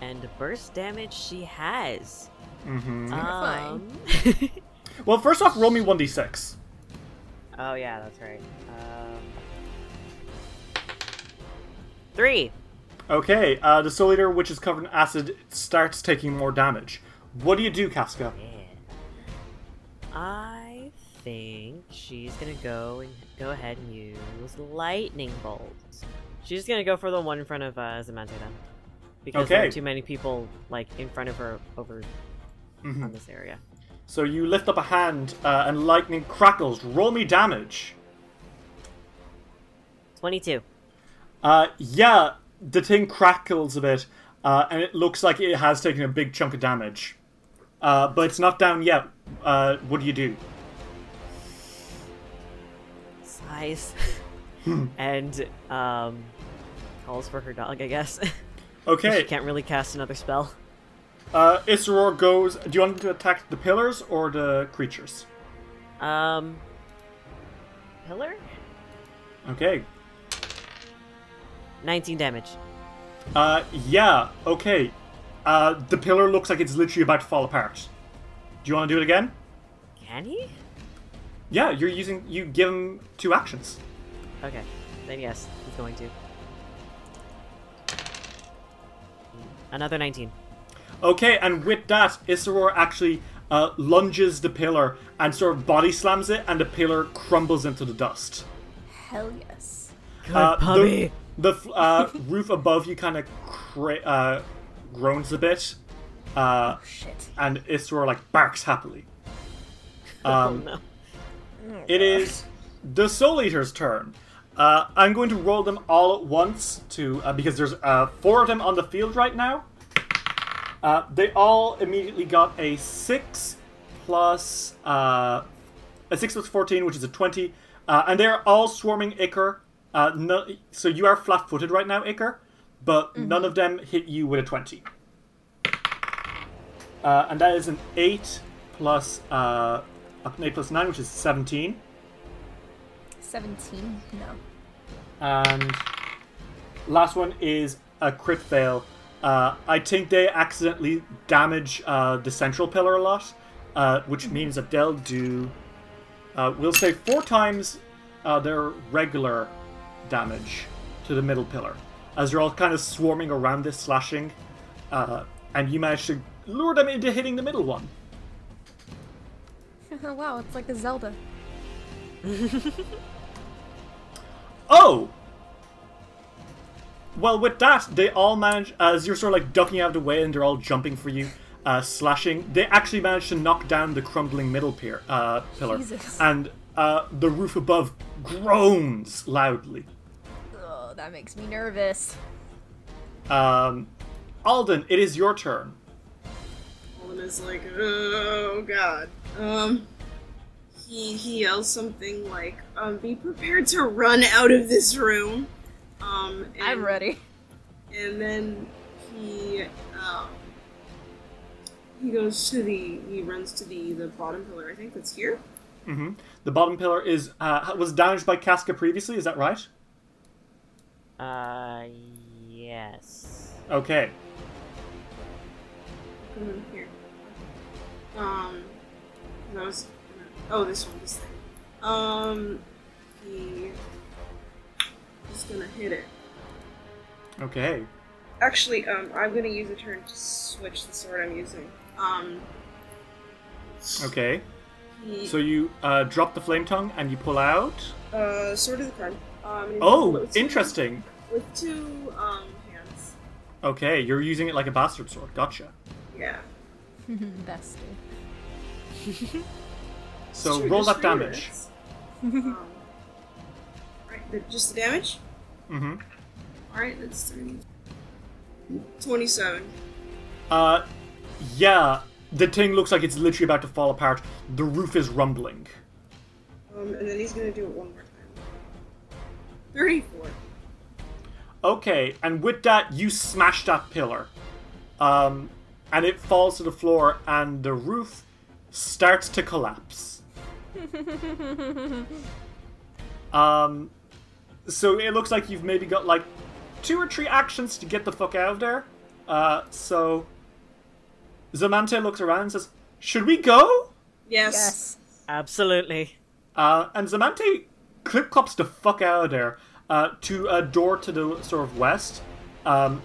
And burst damage she has. Mm-hmm. Terrifying. Um, Well, first off, roll me one d six. Oh yeah, that's right. Um, three. Okay. Uh, the Soul Eater, which is covered in acid, starts taking more damage. What do you do, Casca? Yeah. I think she's gonna go and go ahead and use lightning bolt. She's gonna go for the one in front of uh, Zamante then, because there are too many people like in front of her over Mhm. on this area. So you lift up a hand, uh, and lightning crackles. Roll me damage. Twenty-two. Uh, yeah, the thing crackles a bit, uh, and it looks like it has taken a big chunk of damage. Uh, but it's not down yet. Uh, what do you do? Size. and um, calls for her dog, I guess. Okay. she can't really cast another spell. Uh, Isseror goes. Do you want him to attack the pillars or the creatures? Um, pillar. Okay. 19 damage. Uh, yeah, okay. Uh, the pillar looks like it's literally about to fall apart. Do you want to do it again? Can he? Yeah, you're using. You give him two actions. Okay, then yes, he's going to. Another 19. Okay, and with that, Isseror actually uh, lunges the pillar and sort of body slams it, and the pillar crumbles into the dust. Hell yes. Good Uh, puppy. The, the uh, roof above you kind of cra- uh, groans a bit, uh, Shit. and Isseror like barks happily. Um, oh no. It is the Soul Eater's turn. Uh, I'm going to roll them all at once to uh, because there's uh, four of them on the field right now. Uh, they all immediately got a six plus uh, a six plus fourteen, which is a twenty, uh, and they are all swarming Iker. Uh, no, so you are flat-footed right now, Iker, but none of them hit you with a twenty. Uh, and that is an eight plus uh, an eight plus nine, which is seventeen. 17? No. And last one is a crit fail. Uh, I think they accidentally damage uh, the central pillar a lot, uh, which means that they'll do, uh, we'll say, four times uh, their regular damage to the middle pillar, as they're all kind of swarming around this, slashing, uh, and you manage to lure them into hitting the middle one. wow, it's like a Zelda. Oh! Well, with that, they all manage, as you're sort of like ducking out of the way and they're all jumping for you, uh, slashing, they actually manage to knock down the crumbling middle pier, uh, pillar. Jesus. And uh, the roof above groans loudly. Oh, that makes me nervous. Um, Alden, it is your turn. Alden is like, oh god. Um, he he yells something like, um, be prepared to run out of this room. Um, and, I'm ready. And then he um he goes to the he runs to the the bottom pillar. I think that's here. hmm The bottom pillar is uh, was damaged by Casca previously, is that right? Uh, yes. Okay. Come in here. Um, I was oh this one, this thing. Um, he is gonna hit it. Okay. Actually, um, I'm gonna use a turn to switch the sword I'm using. Um, Okay. he, So you uh, drop the flame tongue and you pull out. uh, sword of the crown. Um, Oh, with two- interesting. With two um hands. Okay, you're using it like a bastard sword. Gotcha. Yeah. Bestie. So True, roll just that damage. um, right, the, just the damage. Mm-hmm. All right, that's three. Twenty-seven. Uh, yeah. The thing looks like it's literally about to fall apart. The roof is rumbling. Um, and then he's gonna do it one more time. Thirty-four. Okay, and with that, you smash that pillar. Um, and it falls to the floor, and the roof starts to collapse. um, so it looks like you've maybe got like two or three actions to get the fuck out of there. Uh, so Zamante looks around and says, "Should we go?" Yes. Yes. Absolutely. Uh, and Zamante clip clops the fuck out of there uh, to a door to the sort of west. Um,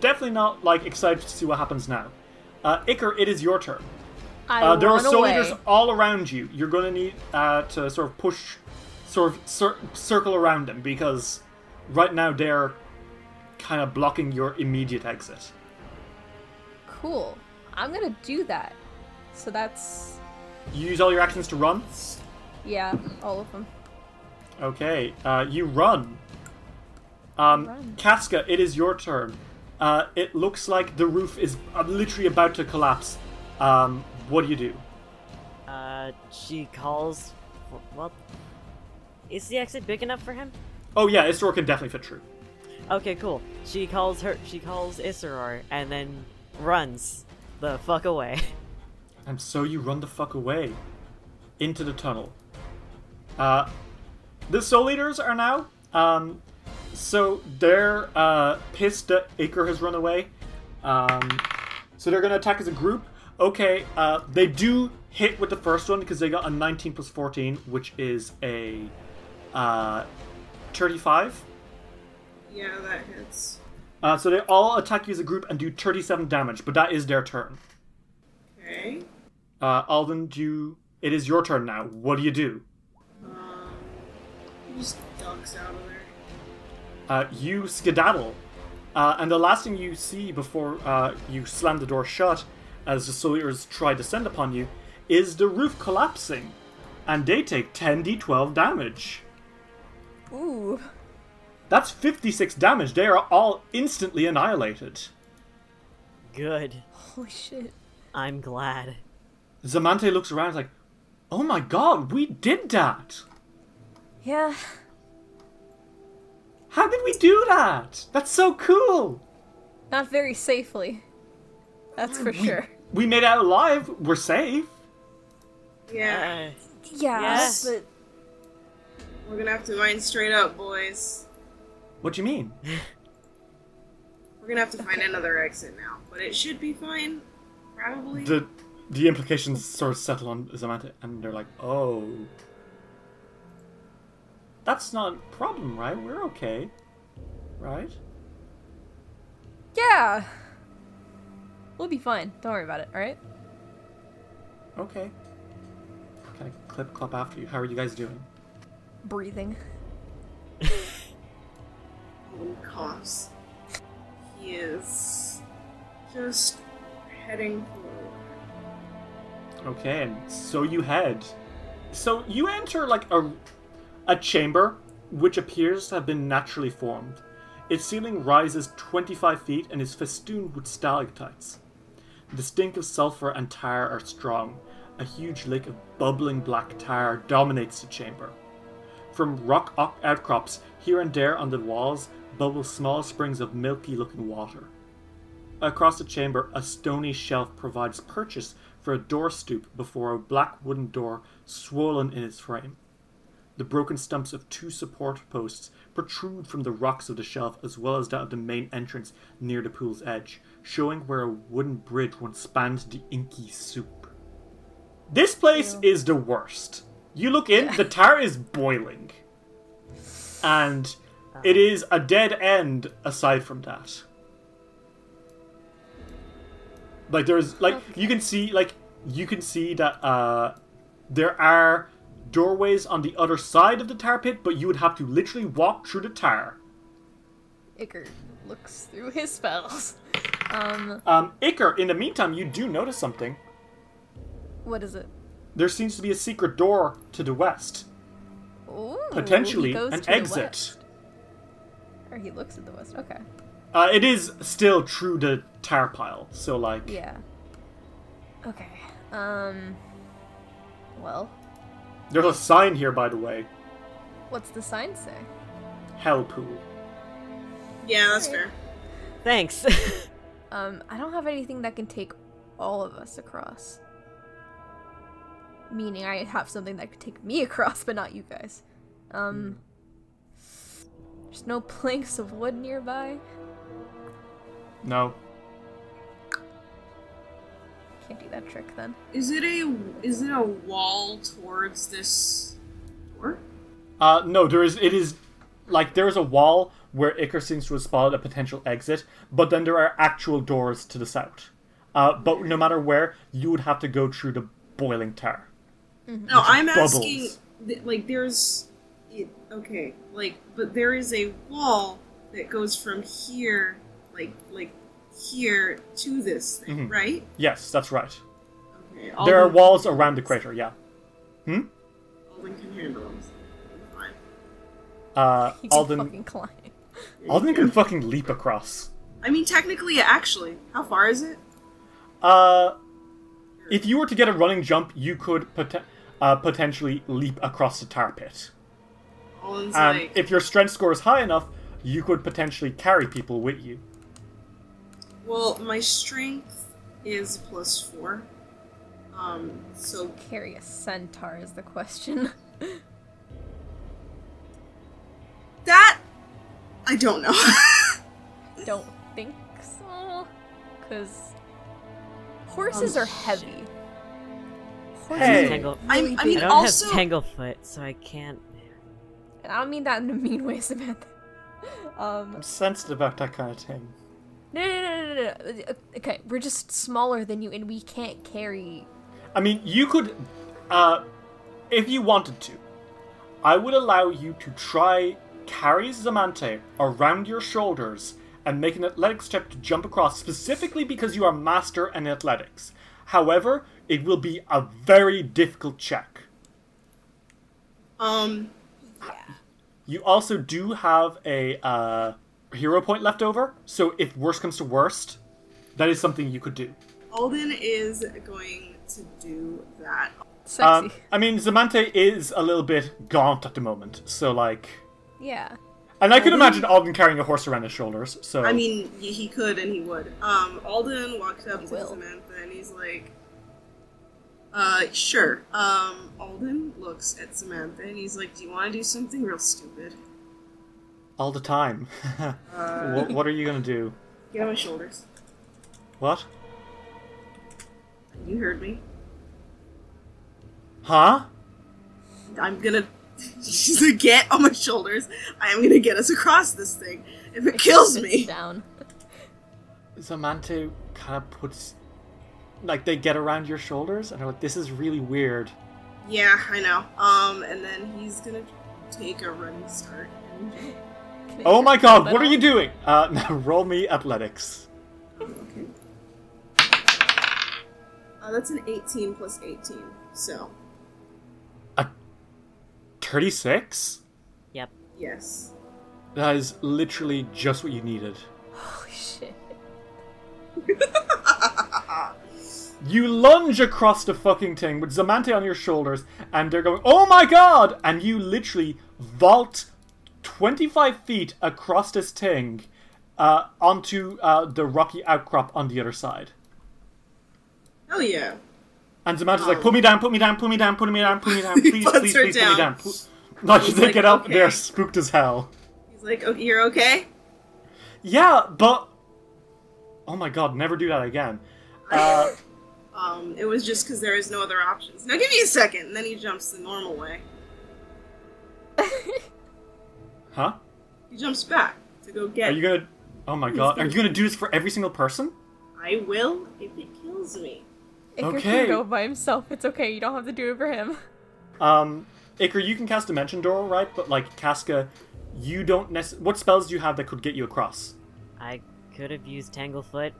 definitely not like excited to see what happens now. Uh, Iker, it is your turn. I Uh, there are run soul away. leaders all around you. You're going to need uh, to sort of push, sort of cir- circle around them because right now they're kind of blocking your immediate exit. Cool. I'm gonna do that. So that's You use all your actions to run. yeah, all of them. Okay, uh, you run. Um, Run. Casca, it is your turn. Uh, it looks like the roof is uh, literally about to collapse. Um, what do you do? Uh, she calls. Well, is the exit big enough for him? Oh yeah, Isra can definitely fit through. Okay, cool. She calls her. She calls Isseror and then runs the fuck away. And so you run the fuck away into the tunnel. Uh, the soul eaters are now. Um, so they're uh, pissed that Iker has run away. Um, so they're gonna attack as a group. Okay, uh, they do hit with the first one because they got a 19 plus 14, which is a uh, 35. Yeah, that hits. Uh, so they all attack you as a group and do 37 damage, but that is their turn. Okay. Uh, Alden, do you, it is your turn now. What do you do? Um, he just ducks out of there. Uh, you skedaddle. Uh, and the last thing you see before uh, you slam the door shut, as the soldiers try to descend upon you, is the roof collapsing. And they take 10d12 damage. Ooh. That's 56 damage. They are all instantly annihilated. Good. Holy shit. I'm glad. Zamante looks around like, oh my god, we did that! Yeah. How did we do that? That's so cool! Not very safely. That's for We- sure. We made it out alive. We're safe. Yeah. Uh, Yeah, Yes. but We're gonna have to mine straight up, boys. What do you mean? We're gonna have to find another exit now, but it should be fine. Probably. the the implications sort of settle on Zamante, and they're like, "Oh, that's not a problem, right? We're okay, right?" yeah. We'll be fine. Don't worry about it, alright? Okay. Kind of clip clop after you. How are you guys doing? Breathing. One coughs. He is just heading forward. Okay, and so you head. So you enter like a a chamber which appears to have been naturally formed. Its ceiling rises 25 feet and is festooned with stalactites. The stink of sulfur and tar are strong. A huge lake of bubbling black tar dominates the chamber. From rock outcrops here and there on the walls bubble small springs of milky looking water. Across the chamber, a stony shelf provides purchase for a door stoop before a black wooden door swollen in its frame. The broken stumps of two support posts protrude from the rocks of the shelf as well as that of the main entrance near the pool's edge, showing where a wooden bridge once spanned the inky soup. This place Ew. is the worst. You look in, the tower is boiling. And it is a dead end aside from that. Like there's like you can see like you can see that uh there are doorways on the other side of the tar pit, but you would have to literally walk through the tar. Iker looks through his spells. Um, Um, Iker, in the meantime, you do notice something. what is it? There seems to be a secret door to the west. Ooh, Potentially he goes an to the exit. west. Or he looks at the west. Okay. Uh, it is still through the tar pile, so like Yeah. Okay. Um. Well, there's a sign here, by the way. what's the sign say? Hell pool. Yeah, that's fair. Thanks. Um, I don't have anything that can take all of us across. Meaning I have something that could take me across, but not you guys. Um, there's no planks of wood nearby. No. Can't do that trick then. Is it a is it a wall towards this door? Uh, no, there is. It is like there is a wall where Iker seems to have spotted a potential exit, but then there are actual doors to the south. Uh, but no matter where, you would have to go through the boiling tar. No, I'm bubbles. asking. Like, there's, it, okay, like, but there is a wall that goes from here, like, like here to this thing, Mhm. right? Yes, that's right. Okay. There are Alden- walls around the crater. Yeah. Hmm. Alden can handle them. Fine. Uh, You can Alden. fucking climb. Alden can fucking leap across. I mean, technically, actually, how far is it? Uh, if you were to get a running jump, you could pot- uh, potentially leap across the tar pit. Alden's And like, if your strength score is high enough, you could potentially carry people with you. well, my strength is plus four. Um, so Carry a centaur is the question. that I don't know. Don't think so. Because horses Um, are heavy. Horses Hey. are Tangle- I- really I mean, I don't also- have Tanglefoot, so I can't. And I don't mean that in a mean way, Zamante. Um, I'm sensitive about that kind of thing. no, no, no, no, no, no. Okay, we're just smaller than you, and we can't carry. I mean, you could, uh, if you wanted to, I would allow you to try carry Zamante around your shoulders and make an athletics check to jump across, specifically because you are master in athletics. However, it will be a very difficult check. um, You also do have a uh, hero point left over, so if worst comes to worst, that is something you could do. Alden is going to do that. Sexy. Um, I mean, Zamante is a little bit gaunt at the moment, so like. yeah. And I could Alden- imagine Alden carrying a horse around his shoulders. So I mean, he could and he would. Um, Alden walks up He to will. Zamante and he's like, uh, sure. Um, Alden looks at Zamante and he's like, do you want to do something real stupid? all the time. Uh, what, what are you gonna do? Get on my shoulders. What? You heard me. Huh? I'm gonna. She's like, get on my shoulders. I am gonna get us across this thing. If it kills me. Down. Zamante kind of puts, like they get around your shoulders, and I'm like, this is really weird. Yeah, I know. Um, and then he's gonna take a running start. And... Oh my god, what are you doing? Uh, now roll me athletics. Okay. Uh, that's an 18 plus 18. So, Thirty-six. Yep. yes. That is literally just what you needed. Holy shit. You lunge across the fucking thing with Zamante on your shoulders, and they're going, "Oh my god!" And you literally vault twenty-five feet across this thing uh, onto uh, the rocky outcrop on the other side. Hell yeah. And Zamante's like, "Put me down, put me down, put me down, put me down, put me down, please, please, please, put me down. down." Put- No, He's they like, get up. "Okay." They're spooked as hell. He's like, okay, you're okay? Yeah, but oh my god, never do that again. Uh, Um, it was just because there is no other options. Now give me a second, and then he jumps the normal way. Huh? He jumps back to go get. Are you gonna? Oh my god! Are you gonna do this for every single person? I will if it kills me. Iker Okay. can go by himself. It's okay. You don't have to do it for him. Um, Iker, you can cast Dimension Door, right? But like Casca, you don't necessarily. What spells do you have that could get you across? I could have used Tanglefoot,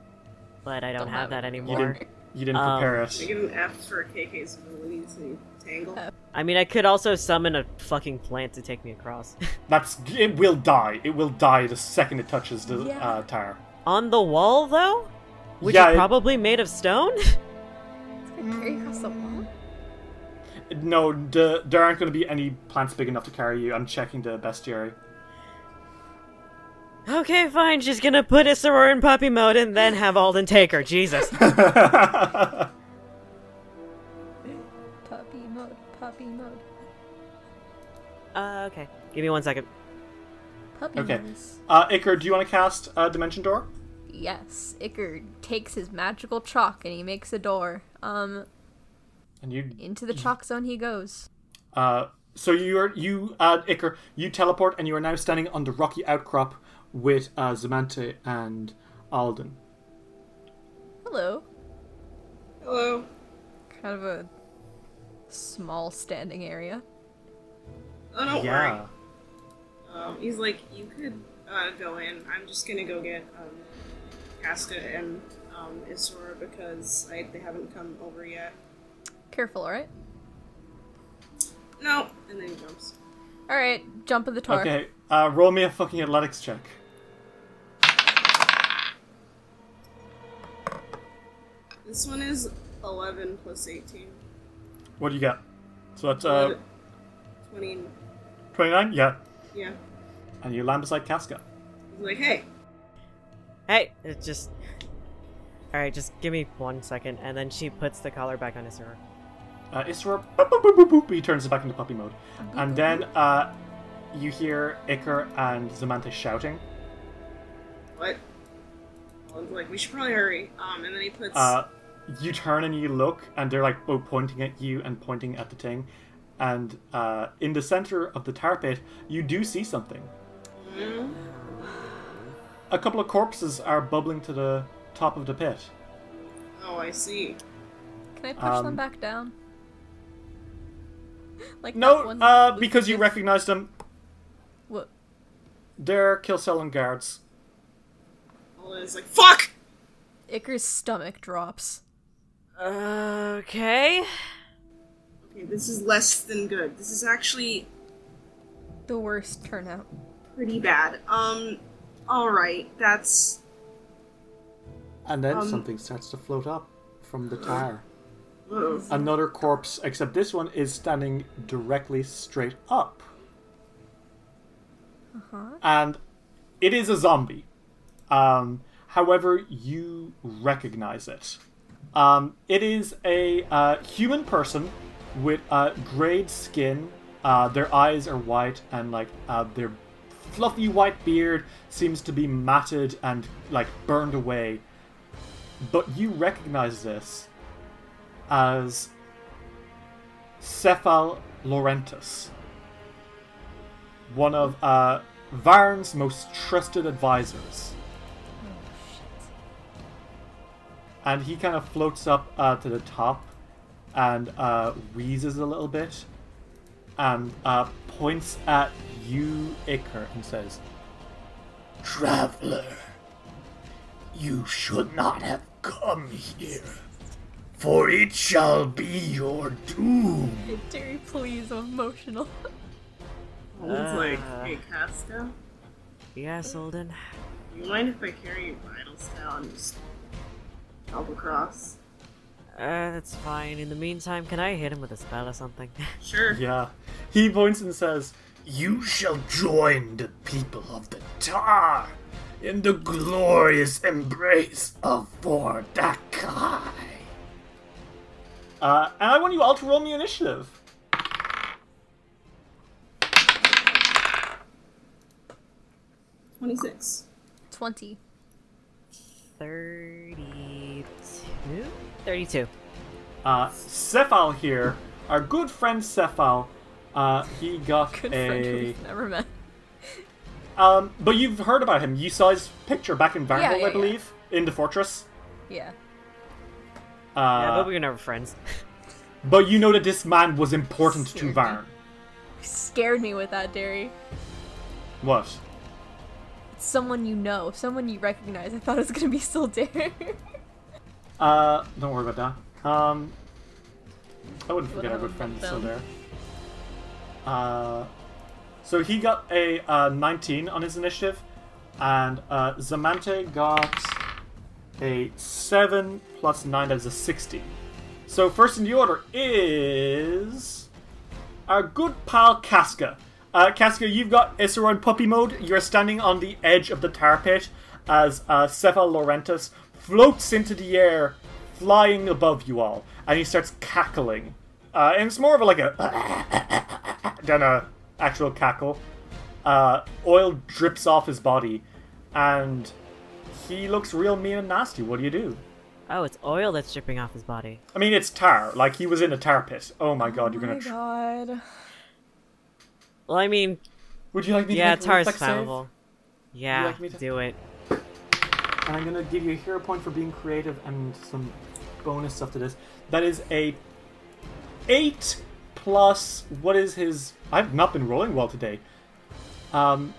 but I don't, Don't have have that it. You didn't. You didn't Um, prepare I give an F for KK's abilities and tangle. I mean, I could also summon a fucking plant to take me across. That's. It will die. It will die the second it touches the Yeah. uh, tire. On the wall, though? Which Yeah, is it- probably made of stone? It's gonna carry across the wall. No, the, there aren't going to be any plants big enough to carry you. I'm checking the bestiary. Okay, fine. She's gonna put Isseror in puppy mode and then have Alden take her. Jesus. Puppy mode. Puppy mode. uh, okay. Give me one second. Puppy Okay. nose. uh, Iker, do you want to cast uh, Dimension Door? Yes, Iker takes his magical chalk and he makes a door. Um, And you into the chalk zone he goes. Uh, so you are you uh, Iker, you teleport and you are now standing on the rocky outcrop with uh, Zamante and Alden. Hello. Hello. Kind of a small standing area. Oh, don't yeah. worry. Um, he's like, you could uh, go in. I'm just gonna go get um, Casca and um, Isora because I, they haven't come over yet. Careful, alright? No, and then he jumps. Alright, jump in the tar. Okay. Uh, roll me a fucking athletics check. This one is 11 plus 18. What do you get? So that's uh, 20. twenty nine. Yeah. Yeah. And you land beside Casca. He's like, hey, Hey, it just. Alright, just give me one second, and then she puts the collar back on Isseror. Uh, Isra, boop, boop, boop, boop, boop, he turns it back into puppy mode, and then uh, you hear Iker and Zamante shouting. what? Owen's like, we should probably hurry. Um, and then he puts. Uh, you turn and you look, and they're like both pointing at you and pointing at the thing. And uh, in the center of the tar pit, you do see something. "Hmm? A couple of corpses are bubbling to the top of the pit. Oh, I see. Can I push Um, them back down? like No, uh, because the- you recognize them. What? They're Kilsellan guards. Owen is like, fuck! Iker's stomach drops. Okay. Okay, this is less than good. This is actually The worst turnout. pretty bad. Um, alright, that's. And then Um, something starts to float up from the tire. Whoa. Another corpse, except this one is standing directly straight up. Uh-huh. And it is a zombie. Um, however, you recognize it. Um, it is a uh, human person with uh, grayed skin. Uh, their eyes are white, and like uh, their fluffy white beard seems to be matted and like burned away. But you recognize this as Cephal Lorentus, one of uh, Varn's most trusted advisors. And he kind of floats up uh, to the top and uh, wheezes a little bit and uh, points at you, Iker, and says, Traveler, you should not have come here, for it shall be your doom. Terry, please, I'm emotional. Owen's like, Uh. hey, Casca, Yes, Alden. do you mind if I carry your vital style and just help across? Uh, that's fine. In the meantime, can I hit him with a spell or something? Sure. Yeah. He points and says, You shall join the people of the Tar in the glorious embrace of Vordakai. uh, and I want you all to roll me initiative. Twenty-six. 20. 32? 32. Uh, Cephal here, our good friend Cephal, uh, he got Good friend who a. we've never met. Um, but you've heard about him. You saw his picture back in Varnhold, Yeah, yeah, I yeah. believe, in the fortress. Yeah. Uh, yeah, but we were never friends. but you know that this man was important to Scared me. Varn. Scared me with that, Derry. What? It's someone you know, someone you recognize. I thought it was gonna be Sildair. Uh, don't worry about that. Um, I wouldn't forget our good friend but still there. Uh, so he got a uh, 19 on his initiative, and uh, Zamante got a 7 plus 9, that is a 16. So first in the order is our good pal Casca. Uh, Casca, you've got in puppy mode. You're standing on the edge of the tar pit as uh, Lorentus floats into the air, flying above you all, and he starts cackling. Uh, and it's more of a, like a than a actual cackle. Uh, oil drips off his body, and he looks real mean and nasty. What do you do? Oh, it's oil that's dripping off his body. I mean, it's tar. Like he was in a tar pit. Oh my god, you're oh gonna. my god. Well, I mean, Would you like me to yeah, make a tar's reflex save? flammable. Yeah, like me to- do it. And I'm gonna give you a hero point for being creative and some bonus stuff to this. That is a eight plus what is his? I've not been rolling well today. Um,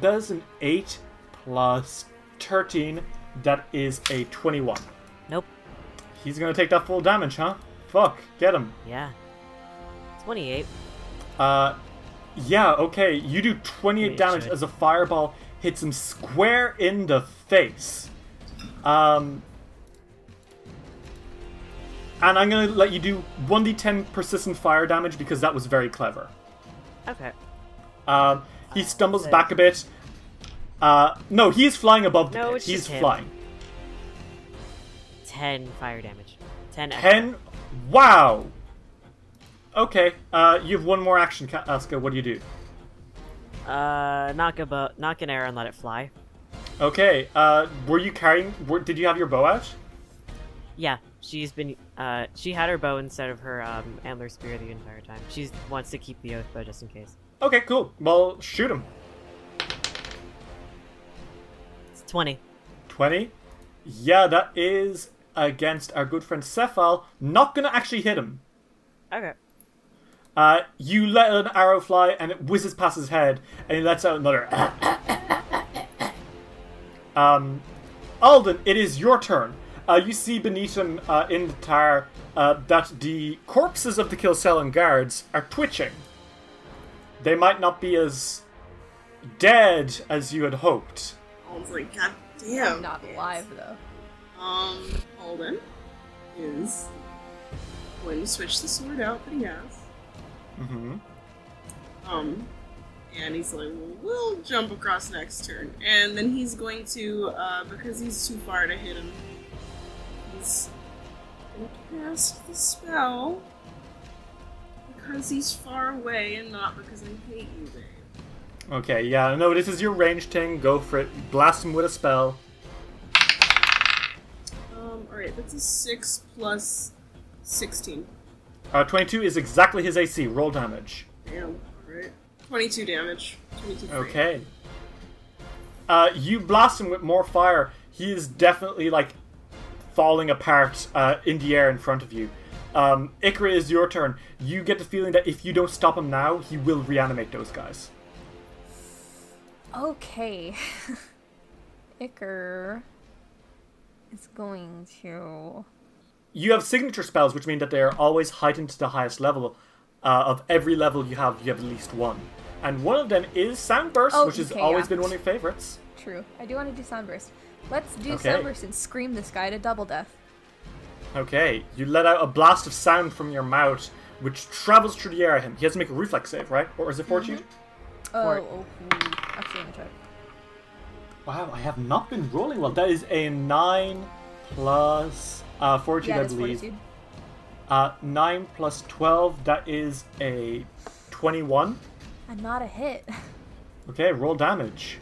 that is an eight plus thirteen. That is a twenty-one. Nope. He's gonna take that full damage, huh? Fuck, get him. Yeah. 28. Uh, yeah, okay. You do 28 damage as a fireball hits him square in the face. Um, and I'm gonna let you do 1d10 persistent fire damage because that was very clever. Okay. Um, he stumbles back a bit. Uh, no, he is flying above the No, pit. He's flying. 10 fire damage. 10 10. Wow. Okay. Uh, you have one more action, Ka- Asuka. What do you do? Uh, knock a bow, knock an arrow and let it fly. Okay. Uh, were you carrying? Were, did you have your bow out? Yeah, she's been, uh, she had her bow instead of her, um, antler spear the entire time. She wants to keep the oath bow just in case. Okay, cool. Well, shoot him. It's 20. 20. Yeah, that is against our good friend Cephal. Not gonna actually hit him. Okay. Uh, you let an arrow fly and it whizzes past his head, and he lets out another. um, Alden, it is your turn. Uh, you see beneath him uh, in the tar uh, that the corpses of the Kilcellan guards are twitching. They might not be as dead as you had hoped. I was like, God damn. I'm not it." alive though. Um, Alden is going to switch the sword out that he has. Mm-hmm. Um, and he's like, well, we'll jump across next turn. And then he's going to, uh, because he's too far to hit him, he's going to cast the spell because he's far away and not because I hate you, babe. Okay, yeah, no, this is your range thing. Go for it. Blast him with a spell. Um, alright, that's a 6 plus 16. Uh, 22 is exactly his AC. Roll damage. Damn, alright. 22 damage. 22. Okay. Uh, you blast him with more fire. He is definitely like falling apart uh, in the air in front of you. Um, Iker is your turn. You get the feeling that if you don't stop him now, he will reanimate those guys. Okay. Iker is going to. You have signature spells, which mean that they are always heightened to the highest level. Uh, of every level you have, you have at least one. And one of them is Sound Burst, Oh, which has okay, always yeah. been one of your favorites. True. I do want to do Sound Burst. Let's do Okay. Sound Burst and scream this guy to double death. Okay, you let out a blast of sound from your mouth, which travels through the air at him. He has to make a reflex save, right? Or is it fortitude? Oh, Or- oh, ooh. actually, let me try. Wow, I have not been rolling well. That is a 9 plus uh, fortitude, Yeah, I believe. fortitude. Uh, 9 plus 12, that is a 21. And not a hit. Okay, roll damage.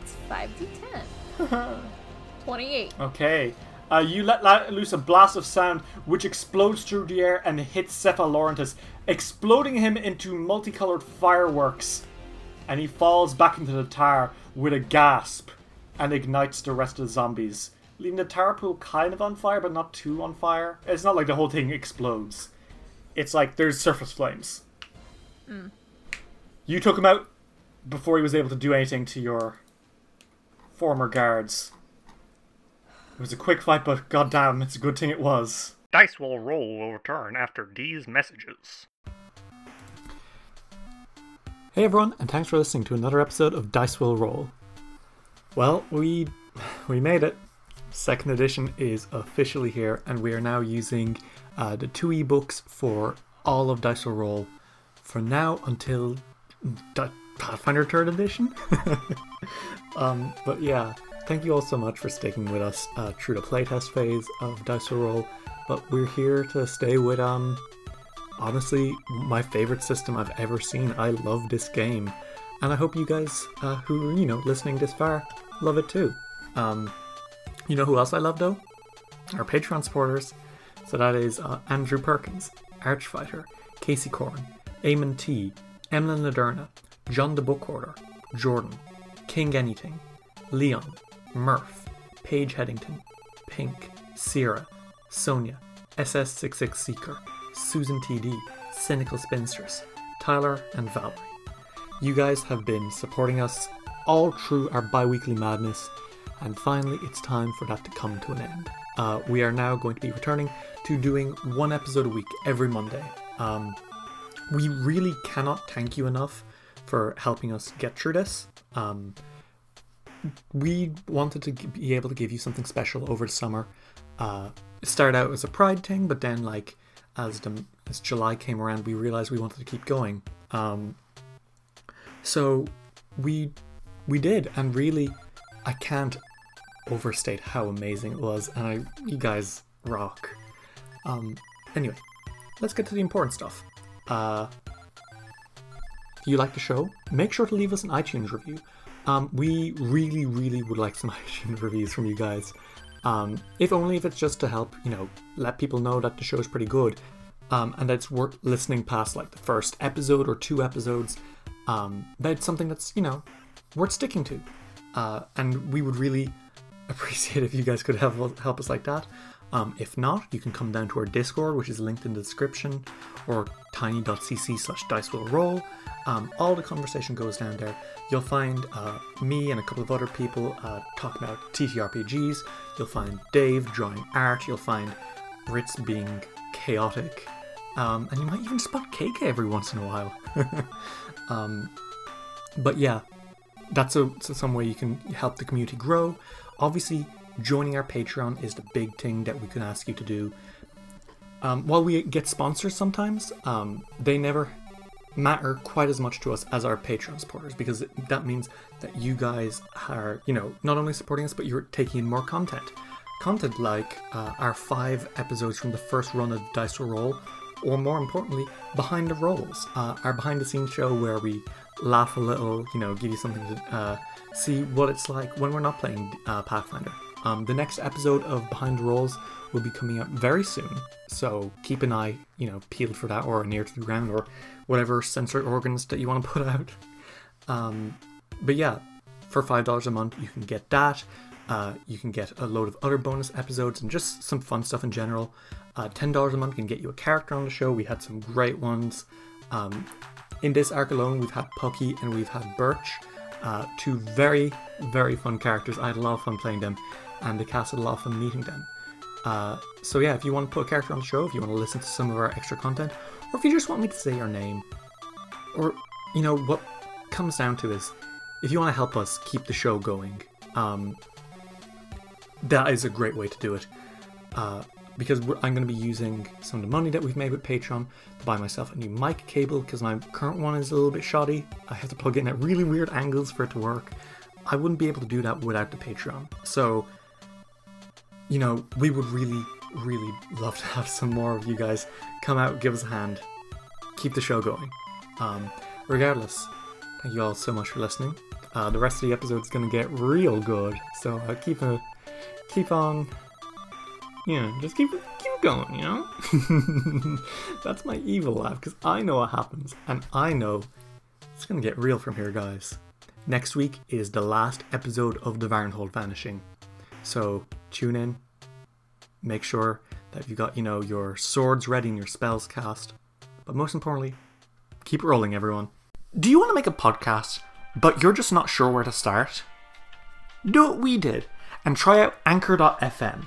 It's 5d10. 28. Okay. Uh, you let loose a blast of sound which explodes through the air and hits Cephal Lorentus, exploding him into multicolored fireworks. And he falls back into the tar with a gasp and ignites the rest of the zombies, leaving the tar pool kind of on fire, but not too on fire. It's not like the whole thing explodes. It's like there's surface flames. Mm. You took him out before he was able to do anything to your former guards. It was a quick fight, but goddamn, it's a good thing it was. Dice will roll will return after these messages. Hey everyone, and thanks for listening to another episode of Dice Will Roll. Well, we we made it. Second edition is officially here, and we are now using uh, the two ebooks for all of Dice Roll for now until Di- Pathfinder Third Edition. um, but yeah, thank you all so much for sticking with us uh, through the playtest phase of Dice Roll. But we're here to stay with um honestly my favorite system I've ever seen. I love this game, and I hope you guys uh, who are you know listening this far love it too. Um, you know who else I love though? Our Patreon supporters. So that is uh, Andrew Perkins, Archfighter, Casey Corn, Eamon T, Emlyn Laderna, John the Book Order, Jordan, King Anything, Leon, Murph, Paige Headington, Pink, Sierra, Sonia, SS66 Seeker, Susan TD, Cynical Spinsters, Tyler, and Valerie. You guys have been supporting us all through our bi weekly madness, and finally it's time for that to come to an end. Uh, we are now going to be returning to doing one episode a week every Monday. Um, we really cannot thank you enough for helping us get through this. Um, we wanted to be able to give you something special over the summer. Uh, it started out as a pride thing, but then like as the as July came around, we realized we wanted to keep going. Um, so we we did, and really, I can't overstate how amazing it was, and I you guys rock. Um, anyway, let's get to the important stuff. Uh, you like the show, make sure to leave us an iTunes review. Um, we really, really would like some iTunes reviews from you guys. Um, if only if it's just to help, you know, let people know that the show is pretty good, um, and that it's worth listening past like the first episode or two episodes. Um, that it's something that's you know worth sticking to, uh, and we would really appreciate if you guys could help help us like that. Um, if not, you can come down to our Discord, which is linked in the description, or tiny.cc slash dice will roll. Um, all the conversation goes down there. You'll find uh, me and a couple of other people uh, talking about TTRPGs. You'll find Dave drawing art. You'll find Ritz being chaotic. Um, and you might even spot KK every once in a while. um, but yeah, that's a, so some way you can help the community grow. Obviously, joining our Patreon is the big thing that we can ask you to do. Um, while we get sponsors sometimes, um, they never matter quite as much to us as our Patreon supporters because that means that you guys are, you know, not only supporting us, but you're taking in more content. Content like uh, our five episodes from the first run of Dice Roll, or more importantly, Behind the Rolls, uh, our behind the scenes show where we laugh a little, you know, give you something to uh, see what it's like when we're not playing uh, Pathfinder. Um, the next episode of Behind the Rolls will be coming up very soon, so keep an eye, you know, peeled for that, or near to the ground, or whatever sensory organs that you want to put out. Um, but yeah, for five dollars a month, you can get that. Uh, you can get a load of other bonus episodes and just some fun stuff in general. Uh, Ten dollars a month can get you a character on the show. We had some great ones. Um, in this arc alone, we've had Pucky and we've had Birch, uh, two very, very fun characters. I had a lot of fun playing them, and the cast had a lot of fun meeting them. Uh, so yeah, if you want to put a character on the show, if you want to listen to some of our extra content, or if you just want me to say your name, or you know what comes down to is if you want to help us keep the show going, um, that is a great way to do it. Uh, because I'm going to be using some of the money that we've made with Patreon to buy myself a new mic cable because my current one is a little bit shoddy. I have to plug it in at really weird angles for it to work. I wouldn't be able to do that without the Patreon. So, you know, we would really, really love to have some more of you guys come out, give us a hand, keep the show going. Um, regardless, thank you all so much for listening. Uh, the rest of the episode's gonna get real good, so uh, keep a keep on know, just keep keep going, you know. That's my evil laugh because I know what happens, and I know it's gonna get real from here, guys. Next week is the last episode of the Varnhold Vanishing, so tune in. Make sure that you got you know your swords ready and your spells cast, but most importantly, keep rolling, everyone. Do you want to make a podcast, but you're just not sure where to start? Do what we did and try out Anchor.fm.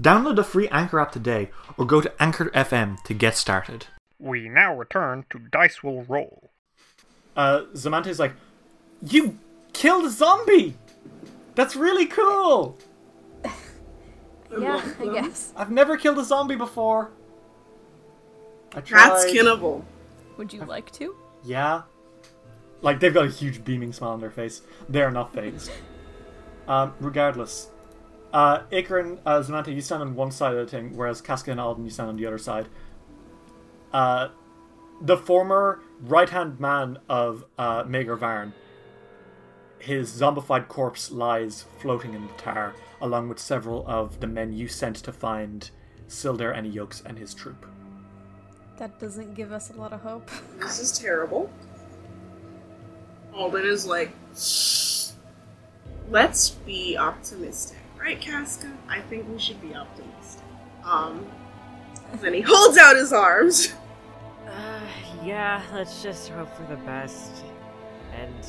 Download the free Anchor app today or go to Anchor FM to get started. We now return to Dice Will Roll. Uh, Zamante's like, You killed a zombie! That's really cool! Yeah, I guess. I've never killed a zombie before. I tried. That's kinnable. Would you like to? Yeah. Like, they've got a huge beaming smile on their face. They're not phased. um, regardless. Uh, Iker and uh, Zamante, you stand on one side of the thing, whereas Casca and Alden, you stand on the other side. Uh, the former right-hand man of uh, Maegar Varn, his zombified corpse lies floating in the tar, along with several of the men you sent to find Sildar and Yokes and his troop. That doesn't give us a lot of hope. This is terrible. Alden is like, let's be optimistic, right, Casca? I think we should be optimistic. Um, then he holds out his arms. Uh, yeah, let's just hope for the best. And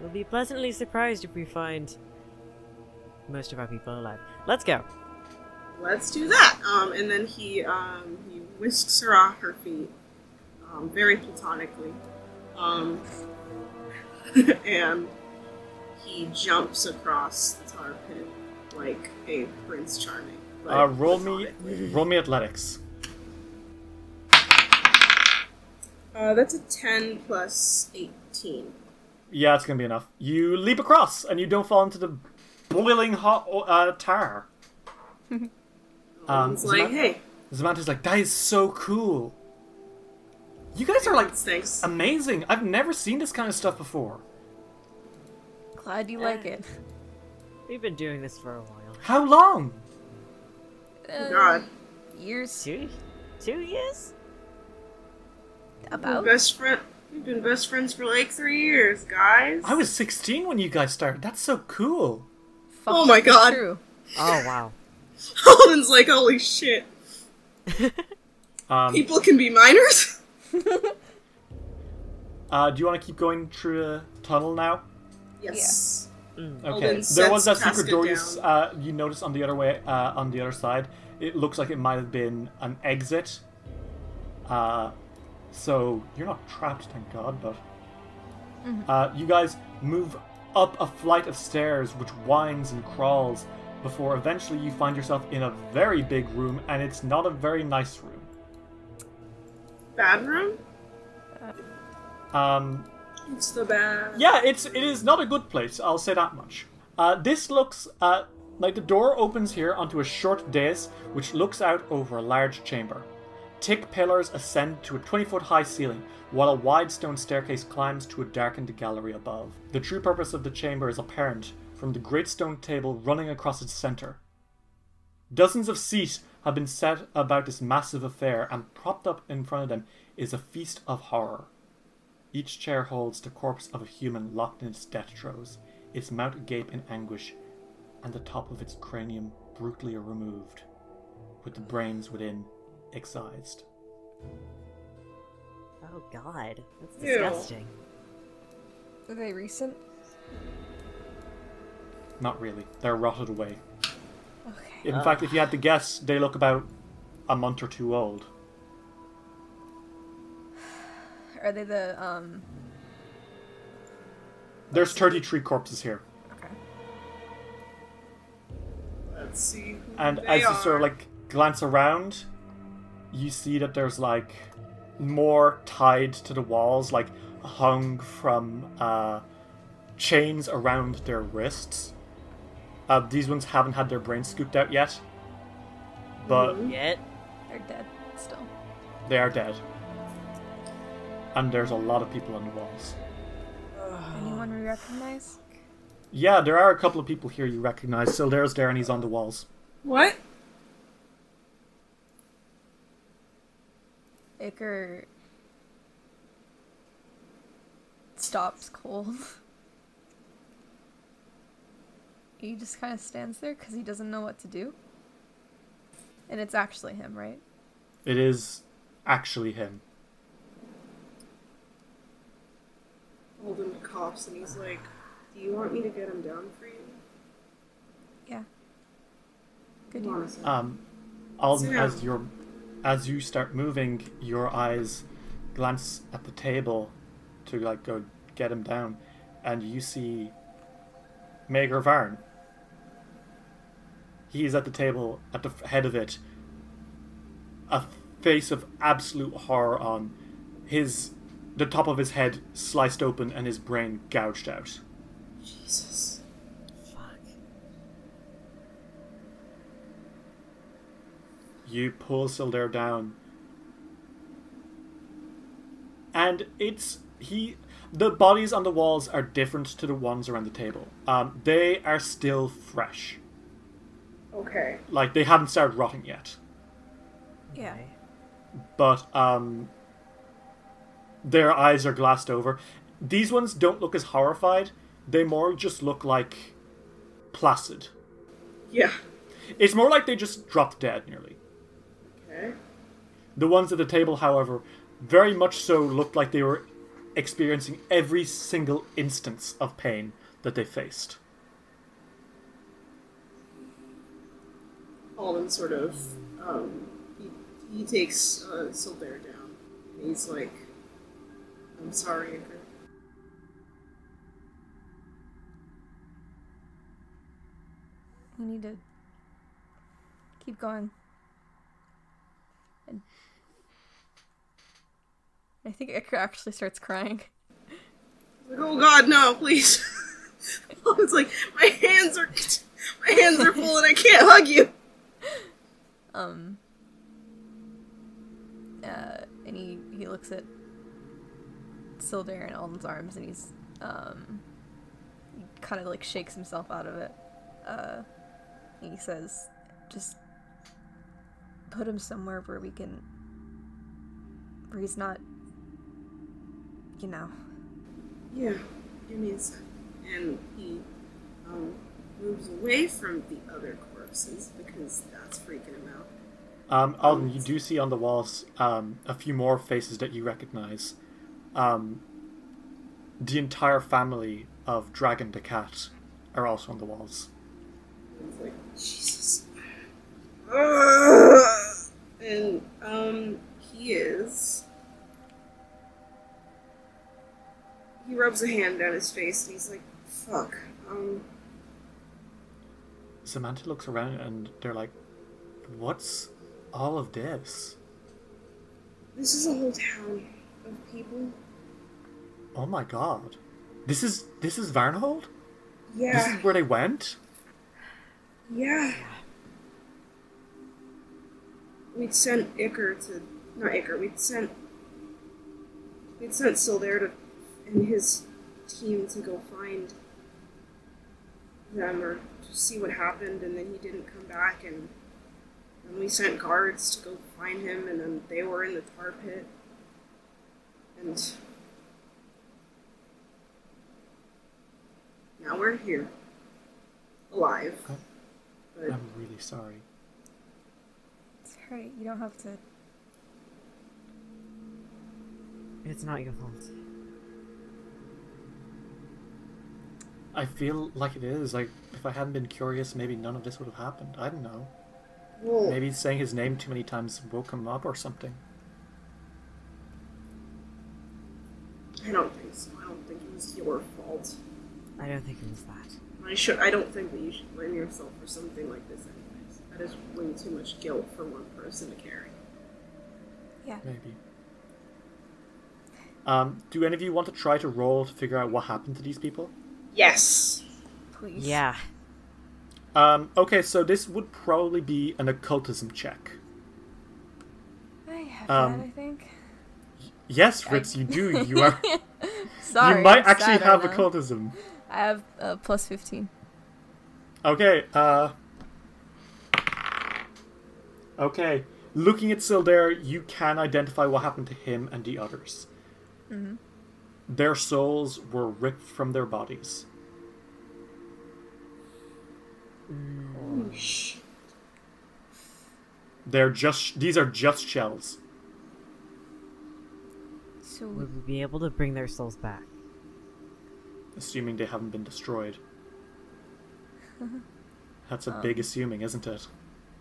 we'll be pleasantly surprised if we find most of our people alive. Let's go. Let's do that. Um, and then he um, he whisks her off her feet, um, very platonically, um, and he jumps across the tar pit like a Prince Charming. but Uh, roll me, roll me athletics. Uh, that's a ten plus eighteen. Yeah, it's gonna be enough. You leap across, and you don't fall into the boiling hot uh, tar. um, It's like, Zaman- hey, Zamante's like, that is so cool. You guys are like thanks. amazing. I've never seen this kind of stuff before. Glad you like it. We've been doing this for a while. How long? Uh, God, Years Two, two years? about. best friend. We've been best friends for like three years, guys. I was 16 when you guys started. That's so cool. Fuck, Oh my God. True. Oh wow. Alden's like, holy shit. Um, People can be minors. uh, do you want to keep going through the tunnel now? yes. Okay. There was that sets secret door you, s- uh, you noticed on the other way, uh, on the other side. It looks like it might have been an exit. Uh, so you're not trapped, thank God. But uh, you guys move up a flight of stairs, which winds and crawls, before eventually you find yourself in a very big room, and it's not a very nice room. Bad room? Um, It's the bad. Yeah, it's it is not a good place. I'll say that much. Uh, this looks uh, like the door opens here onto a short dais, which looks out over a large chamber. Thick pillars ascend to a 20 foot high ceiling, while a wide stone staircase climbs to a darkened gallery above. The true purpose of the chamber is apparent from the great stone table running across its center. Dozens of seats have been set about this massive affair, and propped up in front of them is a feast of horror. Each chair holds the corpse of a human locked in its death throes, its mouth agape in anguish, and the top of its cranium brutally removed, with the brains within excised. Oh god. That's Ew. disgusting. Are they recent? Not really. They're rotted away. Okay. In fact, if you had to guess, they look about a month or two old. Are they the um? There's 33 corpses here. Okay. Let's see. Who And they as you sort of like glance around, you see that there's like more tied to the walls, like hung from uh, chains around their wrists. Uh, these ones haven't had their brains scooped out yet, but Yet. They're dead still. they are dead. And there's a lot of people on the walls. Anyone we recognize? Yeah, there are a couple of people here you recognize. So there's there, and he's on the walls. What? Iker stops cold. he just kind of stands there because he doesn't know what to do. And it's actually him, right? It is actually him. Alden coughs and he's like, "Do you want me to get him down for you?" Yeah. Good Come on a news. second. Um, Alden, Sit down. as you as you start moving, your eyes glance at the table to like go get him down, and you see Maegar Varn. He's at the table at the head of it, a face of absolute horror on his the top of his head sliced open and his brain gouged out. Jesus. Fuck. You pull Sildare down. And it's he the bodies on the walls are different to the ones around the table. Um, they are still fresh. Okay. Like they haven't started rotting yet. Yeah. But um their eyes are glassed over. These ones don't look as horrified. They more just look like placid. Yeah. It's more like they just dropped dead nearly. Okay. The ones at the table, however, very much so looked like they were experiencing every single instance of pain that they faced. Alden sort of, um, he, he takes uh, Sildare down. And he's like, "I'm sorry, Iker." We need to keep going. And I think Iker actually starts crying. Like, oh God, no, please. it's like, my hands are, my hands are full and I can't hug you. Um. Uh, and he he looks at Sildare in Alden's arms, and he's um. He kind of like shakes himself out of it. Uh, he says, "Just put him somewhere where we can, where he's not, you know." Yeah, give me a. And he um, moves away from the other corpses because that's freaking him out. Um, Alden, you do see on the walls um, a few more faces that you recognize. Um, the entire family of Dragon the Cat are also on the walls. Like, Jesus. And, um, he is. He rubs a hand down his face and he's like, fuck. Um, Samantha looks around and they're like, What's all of this? this is a whole town of people. Oh my god. This is this is Varnhold? Yeah. This is where they went? yeah. We'd sent Iker to. Not Iker, we'd sent. We'd sent Sildare to. and his team to go find them or to see what happened, and then he didn't come back, and then we sent guards to go find him, and then they were in the tar pit. And. Now we're here. Alive. Okay. But I'm really sorry. It's alright. You don't have to. It's not your fault. I feel like it is. Like if I hadn't been curious, maybe none of this would have happened. I don't know. well, Maybe saying his name too many times woke him up or something. I don't think so. I don't think it was your fault. I don't think it was that. I should. I don't think that you should blame yourself for something like this anyways. that is way too much guilt for one person to carry. Yeah. Maybe. Um, do any of you want to try to roll to figure out what happened to these people? Yes. Please. Yeah. Um, okay, so this would probably be an occultism check. I have Um, that, I think. Yes, Ritz, you do. You are. Sorry. you might I'm actually sad have right occultism. I have uh, plus 15. Okay. Uh. Okay. Looking at Sildare, you can identify what happened to him and the others. Their souls were ripped from their bodies. Shh. They're just these are just shells. So, Would we be able to bring their souls back? assuming they haven't been destroyed. That's a big assuming, isn't it?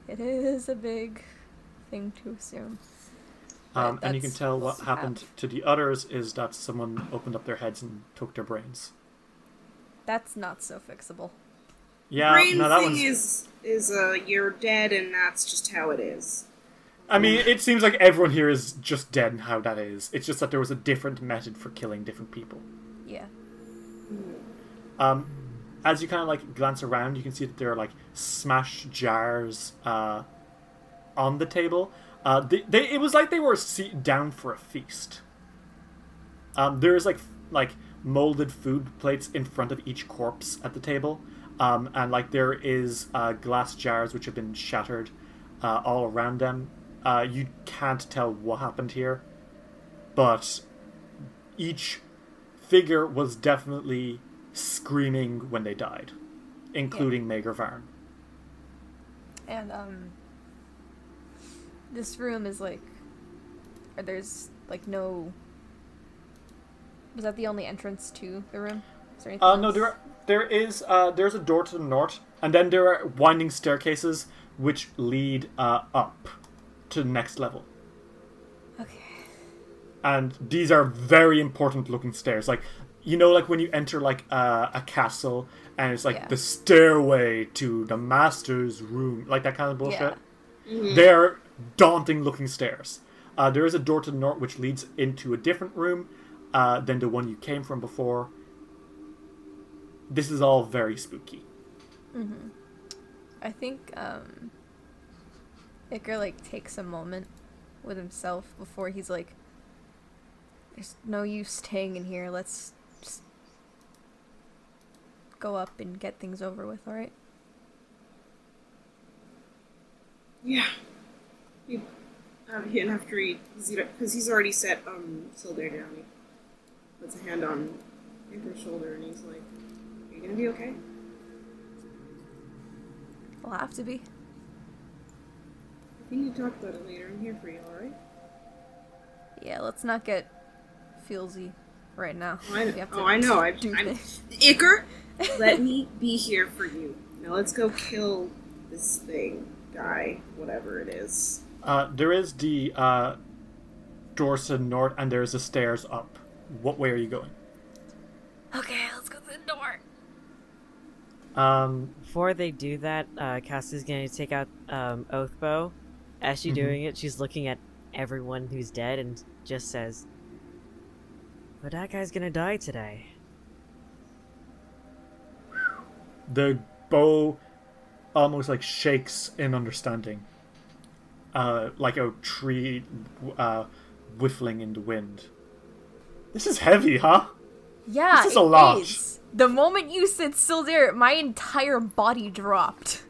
it is a big thing to assume. Um, and you can tell what what happened have. to the others is that someone opened up their heads and took their brains. That's not so fixable. Yeah, Brain no, that thing one's. is is uh you're dead and that's just how it is. I mean, it seems like everyone here is just dead and how that is. It's just that there was a different method for killing different people. Yeah. Um, as you kind of like glance around, you can see that there are like smashed jars uh, on the table. Uh, they, they, it was like they were seated down for a feast. Um, there is like like molded food plates in front of each corpse at the table, um, and like there is uh, glass jars which have been shattered uh, all around them. Uh, you can't tell what happened here, but each figure was definitely screaming when they died, including Maegar Varn. And, um, this room is like, or there's like no. Was that the only entrance to the room? Is there anything Uh, no, there are, there is uh, there's a door to the north, and then there are winding staircases which lead uh, up to the next level. Okay. And these are very important looking stairs. Like you know, like when you enter like uh, a castle, and it's like Yeah. the stairway to the master's room, like that kind of bullshit. Yeah. They're daunting looking stairs. Uh, there is a door to the north which leads into a different room uh, than the one you came from before. This is all very spooky. I think um Iker like takes a moment with himself before he's like there's no use staying in here. Let's just go up and get things over with, all right? Yeah. He, um, and after he, because he's already set um Sildare down, he puts a hand on Iker's shoulder and he's like, "Are you gonna be okay?" I'll have to be. We need to talk about it later. I'm here for you, all right? Yeah, let's not get feelsy right now. Oh, I know. Oh, I know. I, do I'm things. Iker. Let me be here for you. Now let's go kill this thing, guy, whatever it is. Uh, there is the uh, door to the north, and there's the stairs up. What way are you going? Okay, let's go to the door. Um, Before they do that, uh, Cassie's gonna take out um, Oathbow. As she's doing it, she's looking at everyone who's dead and just says, "But that guy's gonna die today." the bow almost like shakes in understanding, uh, like a tree uh, whiffling in the wind. This is heavy, huh? Yeah, This is a lot. is. The moment you said Sildare, my entire body dropped.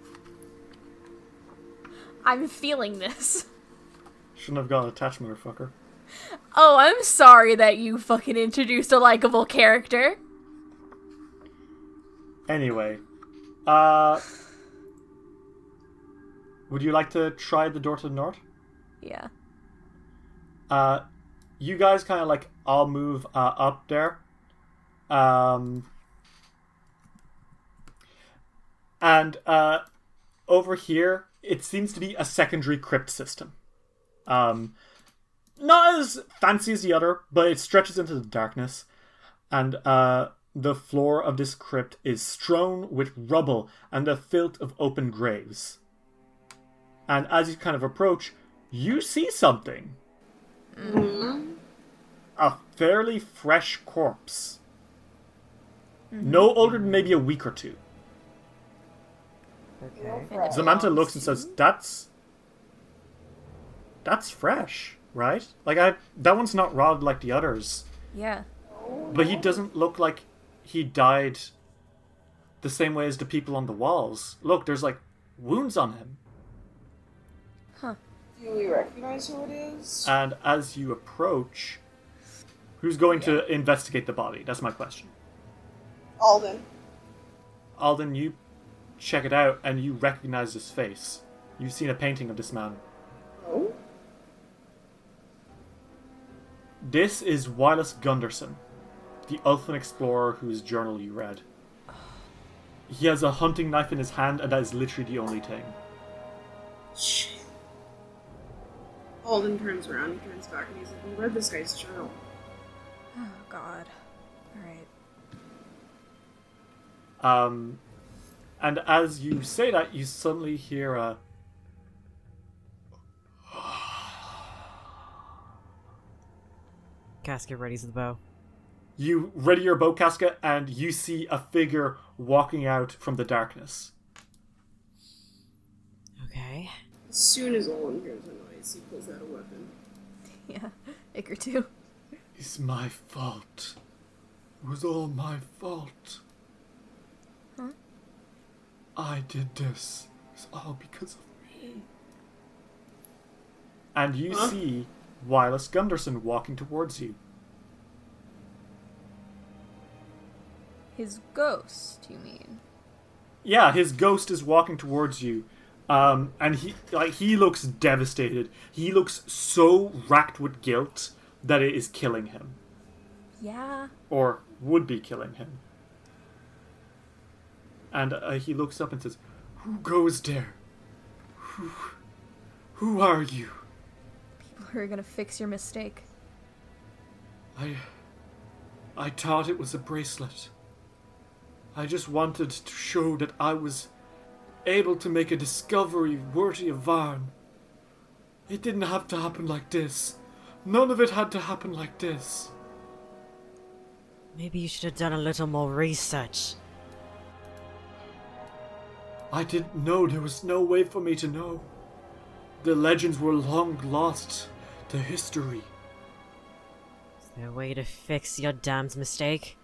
I'm feeling this. Shouldn't have got attached, motherfucker. Oh, I'm sorry that you fucking introduced a likable character. Anyway, uh, would you like to try the door to the north? Yeah. Uh, you guys kind of like all move uh, up there. Um, and uh, over here, it seems to be a secondary crypt system. Um, not as fancy as the other, but it stretches into the darkness. And uh, the floor of this crypt is strewn with rubble and the filth of open graves. And as you kind of approach, you see something. A fairly fresh corpse. No older than maybe a week or two. Okay. Samantha looks and says, "That's that's fresh, right? Like I that one's not rotted like the others, Yeah. but he doesn't look like he died the same way as the people on the walls. Look, there's like wounds on him." Huh. Do we recognize who it is? And as you approach, who's going to investigate the body? That's my question. Alden. Alden, you check it out and you recognize this face. You've seen a painting of this man. Oh? This is Willas Gundarson, the Ulfen explorer whose journal you read. He has a hunting knife in his hand, and that is literally the only thing. Shit. Alden turns around, he turns back, and he's like, We read this guy's journal. Oh God. All right. Um, and as you say that, you suddenly hear a. Casca readies the bow. You ready your bow Casca, and you see a figure walking out from the darkness. Okay. As soon as Olin hears a noise, he pulls out a weapon. Yeah. Iker too. It's my fault. It was all my fault. Huh? I did this. It's all because of me. And you Huh? see Willas Gundarson walking towards you. His ghost, you mean? Yeah, his ghost is walking towards you. Um, and he like he looks devastated. He looks so racked with guilt that it is killing him. Yeah. or would be killing him. And uh, he looks up and says, "Who goes there? Who, who are you?" People who are gonna fix your mistake. I, I thought it was a bracelet. I just wanted to show that I was able to make a discovery worthy of Varn. It didn't have to happen like this. None of it had to happen like this. Maybe you should have done a little more research. I didn't know there was no way for me to know. The legends were long lost to history. Is there a way to fix your damned mistake?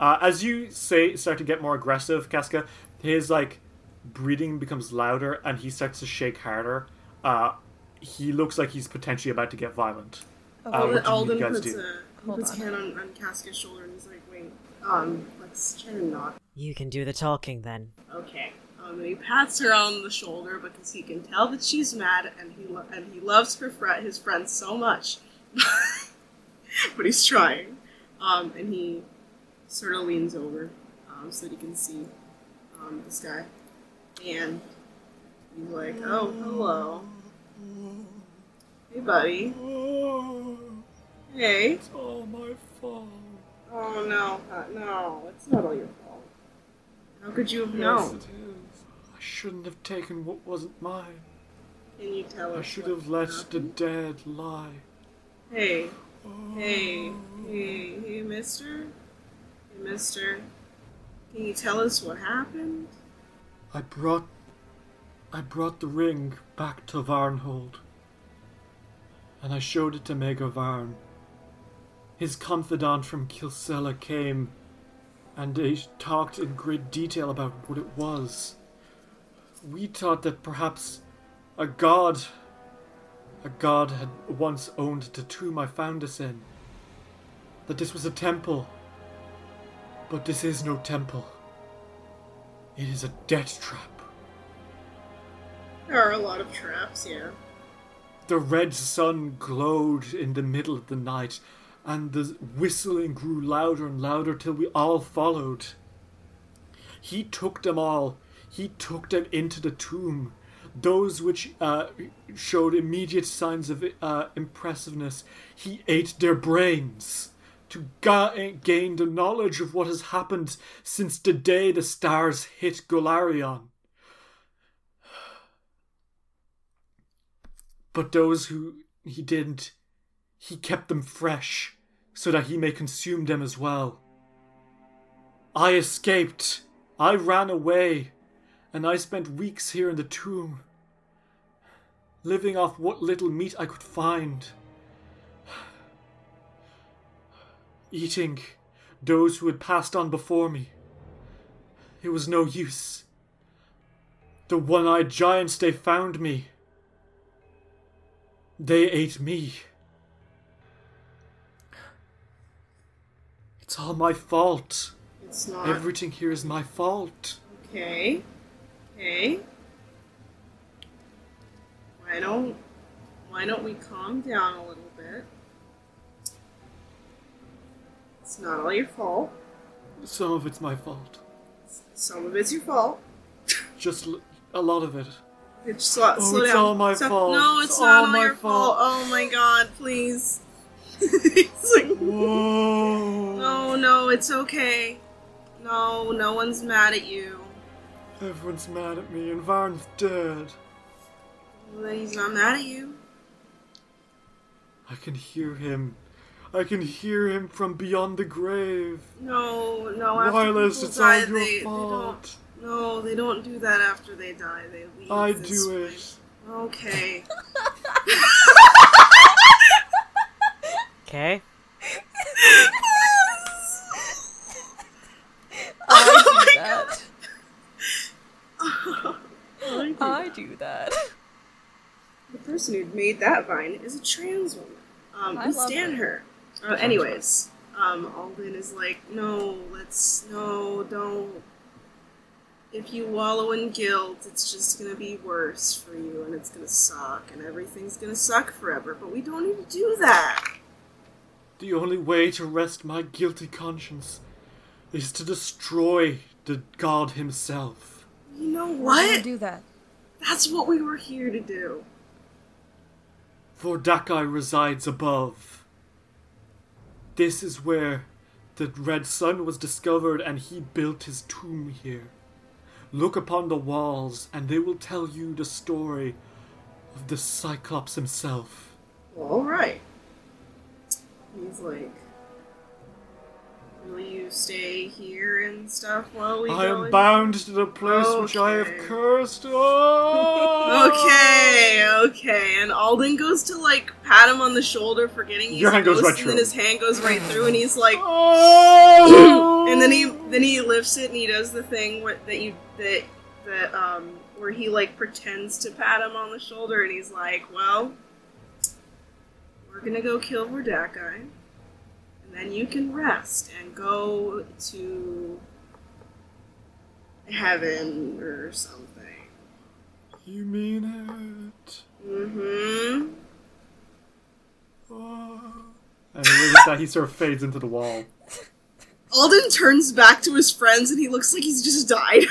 Uh, as you say, start to get more aggressive, Casca, his like breathing becomes louder and he starts to shake harder. Uh, he looks like he's potentially about to get violent. Uh, Alden, what do you Alden guys puts, do? a, he Hold puts on. hand on, on Casca's shoulder and he's like, Wait, um, let's try to not. You can do the talking then. Okay. Um, and he pats her on the shoulder because he can tell that she's mad and he lo- and he loves her fr- his friend so much, but he's trying. Um, and he sort of leans over um, so that he can see um, this guy, and he's like, "Oh, hello, hey, buddy, hey." It's all my fault. Oh no, uh, no, it's not all your fault. How could you have Yes, known? it is. I shouldn't have taken what wasn't mine. Can you tell us? I should what have let the dead lie. Hey, oh. hey, hey, hey, mister? Hey, mister? Can you tell us what happened? I brought I brought the ring back to Varnhold. And I showed it to Maegar Varn. His confidant from Kilcela came and they talked in great detail about what it was. We thought that perhaps a god a god had once owned the tomb I found us in. That this was a temple. But this is no temple. It is a death trap. There are a lot of traps, yeah. The red sun glowed in the middle of the night, and the whistling grew louder and louder till we all followed. He took them all. He took them into the tomb. Those which uh, showed immediate signs of uh, impressiveness, he ate their brains to ga- gain the knowledge of what has happened since the day the stars hit Golarion. But those who he didn't, he kept them fresh, so that he may consume them as well. I escaped. I ran away, and I spent weeks here in the tomb, living off what little meat I could find. Eating those who had passed on before me. It was no use. The one eyed giants, they found me. They ate me. It's all my fault. It's not. Everything here is my fault. Okay. Okay. Why don't why don't we calm down a little bit? It's not all your fault. Some of it's my fault. Some of it's your fault. Just l- a lot of it. It's slow, Oh, slow it's down. all my Stop- fault. No, It's it's, not all all my your fault. fault. Oh my god, please. It's like, Whoa. no, no, it's okay. No, no one's mad at you. Everyone's mad at me, and Varn's dead. Well, then he's not mad at you. I can hear him. I can hear him from beyond the grave. No, no. After Wireless, people it's die, all your they, they fault. don't. No, they don't do that after they die. They leave. I this do way. it. Okay. Okay? I do that. I do that. The person who made that vine is a trans woman. Um, I we love stand her. Uh, anyways, um, Alden is like, no, let's, no, don't. If you wallow in guilt, it's just gonna be worse for you, and it's gonna suck, and everything's gonna suck forever. But we don't need to do that. The only way to rest my guilty conscience is to destroy the god himself. You know We're what? do that. That's what we were here to do. Vordakai resides above. This is where the red sun was discovered, and he built his tomb here. Look upon the walls, and they will tell you the story of the Cyclops himself. All right. He's like, will you stay here and stuff while we I go am in?" bound to the place which I have Okay. cursed. Oh! Okay, okay. And Alden goes to like pat him on the shoulder for getting Your hand goes ghost, right and through. then his hand goes right through, and he's like, Oh! and then he then he lifts it and he does the thing where, that you that that um where he like pretends to pat him on the shoulder, and he's like, well, we're gonna go kill Vordakai, and then you can rest and go to heaven or something. You mean it? Mm-hmm. Oh. And with that, he sort of fades into the wall. Alden turns back to his friends and he looks like he's just died.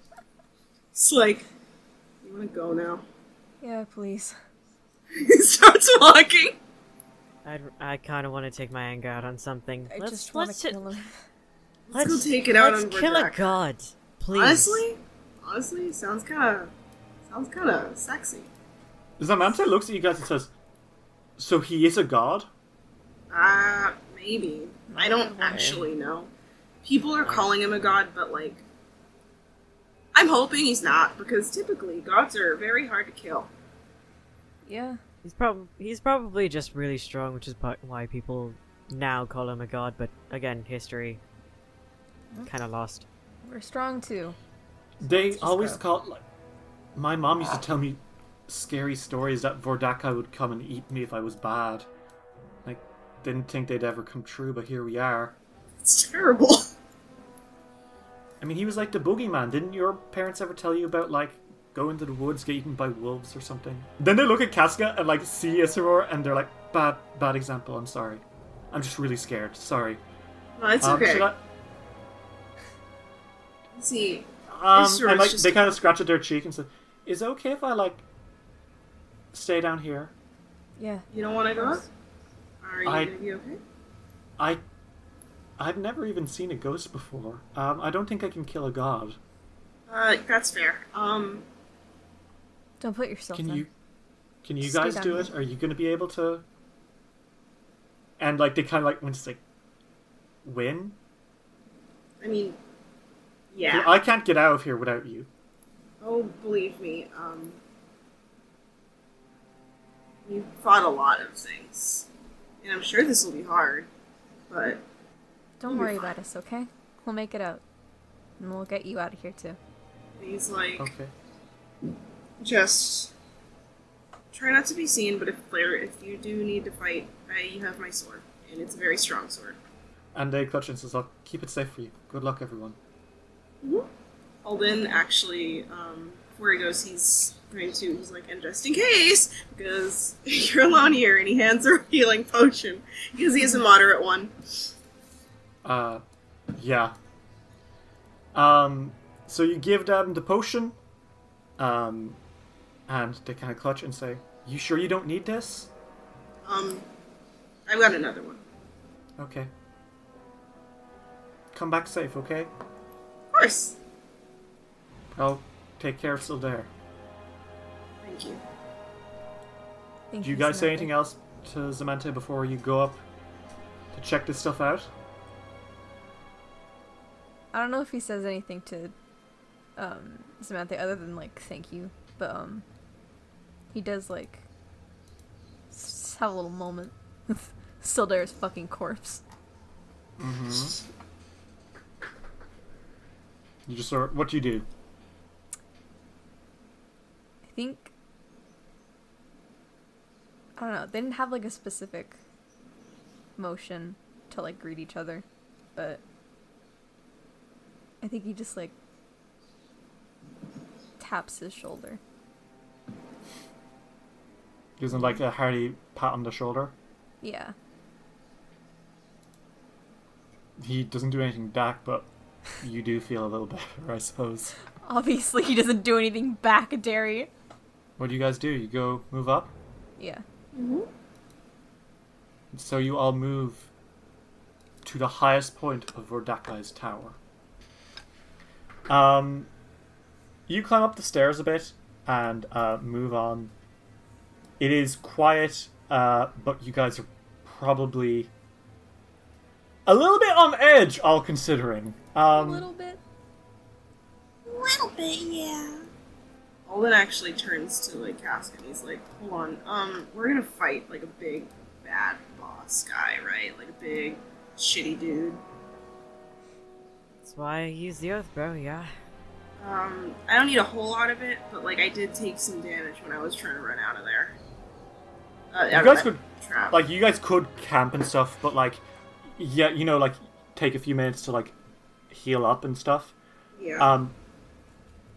it's like, you wanna go now? Yeah, please. he starts walking. I'd, I kind of want to take my anger out on something. I let's just want to kill him. Let's, go take it out let's on kill a god, please. Honestly, honestly, sounds kind of, sounds kind of sexy. Zamante looks at you guys and says, So he is a god? Uh, maybe. I don't actually know. People are calling him a god, but like, I'm hoping he's not because typically gods are very hard to kill. Yeah. He's probably he's probably just really strong, which is why people now call him a god. But again, history kind of lost. We're strong too. They always go. call like my mom used to ah. tell me scary stories that Vordakai would come and eat me if I was bad. Like didn't think they'd ever come true, but here we are. It's terrible. I mean, he was like the boogeyman. Didn't your parents ever tell you about like go into the woods, get eaten by wolves or something? Then they look at Casca and like see Isseror and they're like, bad, bad example. I'm sorry. I'm just really scared. Sorry. No, it's Um, okay. should I- See, Um, and like just- they kind of scratch at their cheek and say, "Is it okay if I like stay down here?" Yeah. you don't want to go up? Are you I- gonna be okay? I, I've never even seen a ghost before. Um, I don't think I can kill a god. Uh, that's fair. Um, Don't put yourself Can in. you? Can you Stay guys do here. it? Are you going to be able to? And like they kind of like when it's like win. I mean, yeah. I can't get out of here without you. Oh, believe me, um, you fought a lot of things, and I'm sure this will be hard, but Don't worry fine. about us, okay? We'll make it out. And we'll get you out of here too. he's like, Okay. Just try not to be seen. But if later, if you do need to fight, I, you have my sword, and it's a very strong sword. And they clutch and says, "I'll keep it safe for you. Good luck, everyone." Alden actually, um, before he goes, he's going to, he's like, and just in case, because you're alone here, and he hands her a healing potion, because he is a moderate one. Uh, yeah. Um, so you give them the potion, um, and they kind of clutch and say, "You sure you don't need this?" Um, I've got another one. Okay. Come back safe, okay? Of course. I'll take care of Sildair. Thank you. Thank Do you guys say anything else to Zamante before you go up to check this stuff out? I don't know if he says anything to um, Zamante other than like thank you, but um, he does like s- have a little moment with Sildar's fucking corpse. Mm-hmm. You just sort of, what do you do? I think I don't know. They didn't have like a specific motion to like greet each other, but I think he just like taps his shoulder. Gives him like a hearty pat on the shoulder. Yeah. He doesn't do anything back, but you do feel a little better, I suppose. Obviously, he doesn't do anything back, Derry. What do you guys do? You go move up? Yeah. So you all move to the highest point of Vordakai's tower. Um, you climb up the stairs a bit and uh, move on. It is quiet, uh, but you guys are probably a little bit on edge, all considering. Um, a little bit. A little bit, yeah. Alden actually turns to like Casca and he's like, "Hold on, um, we're gonna fight like a big bad boss guy, right? Like a big shitty dude. That's why I use the oath, bro. Yeah. Um, I don't need a whole lot of it, but like I did take some damage when I was trying to run out of there. Uh, you guys could trap. like you guys could camp and stuff, but like yeah, you know, like take a few minutes to like heal up and stuff. yeah. Um,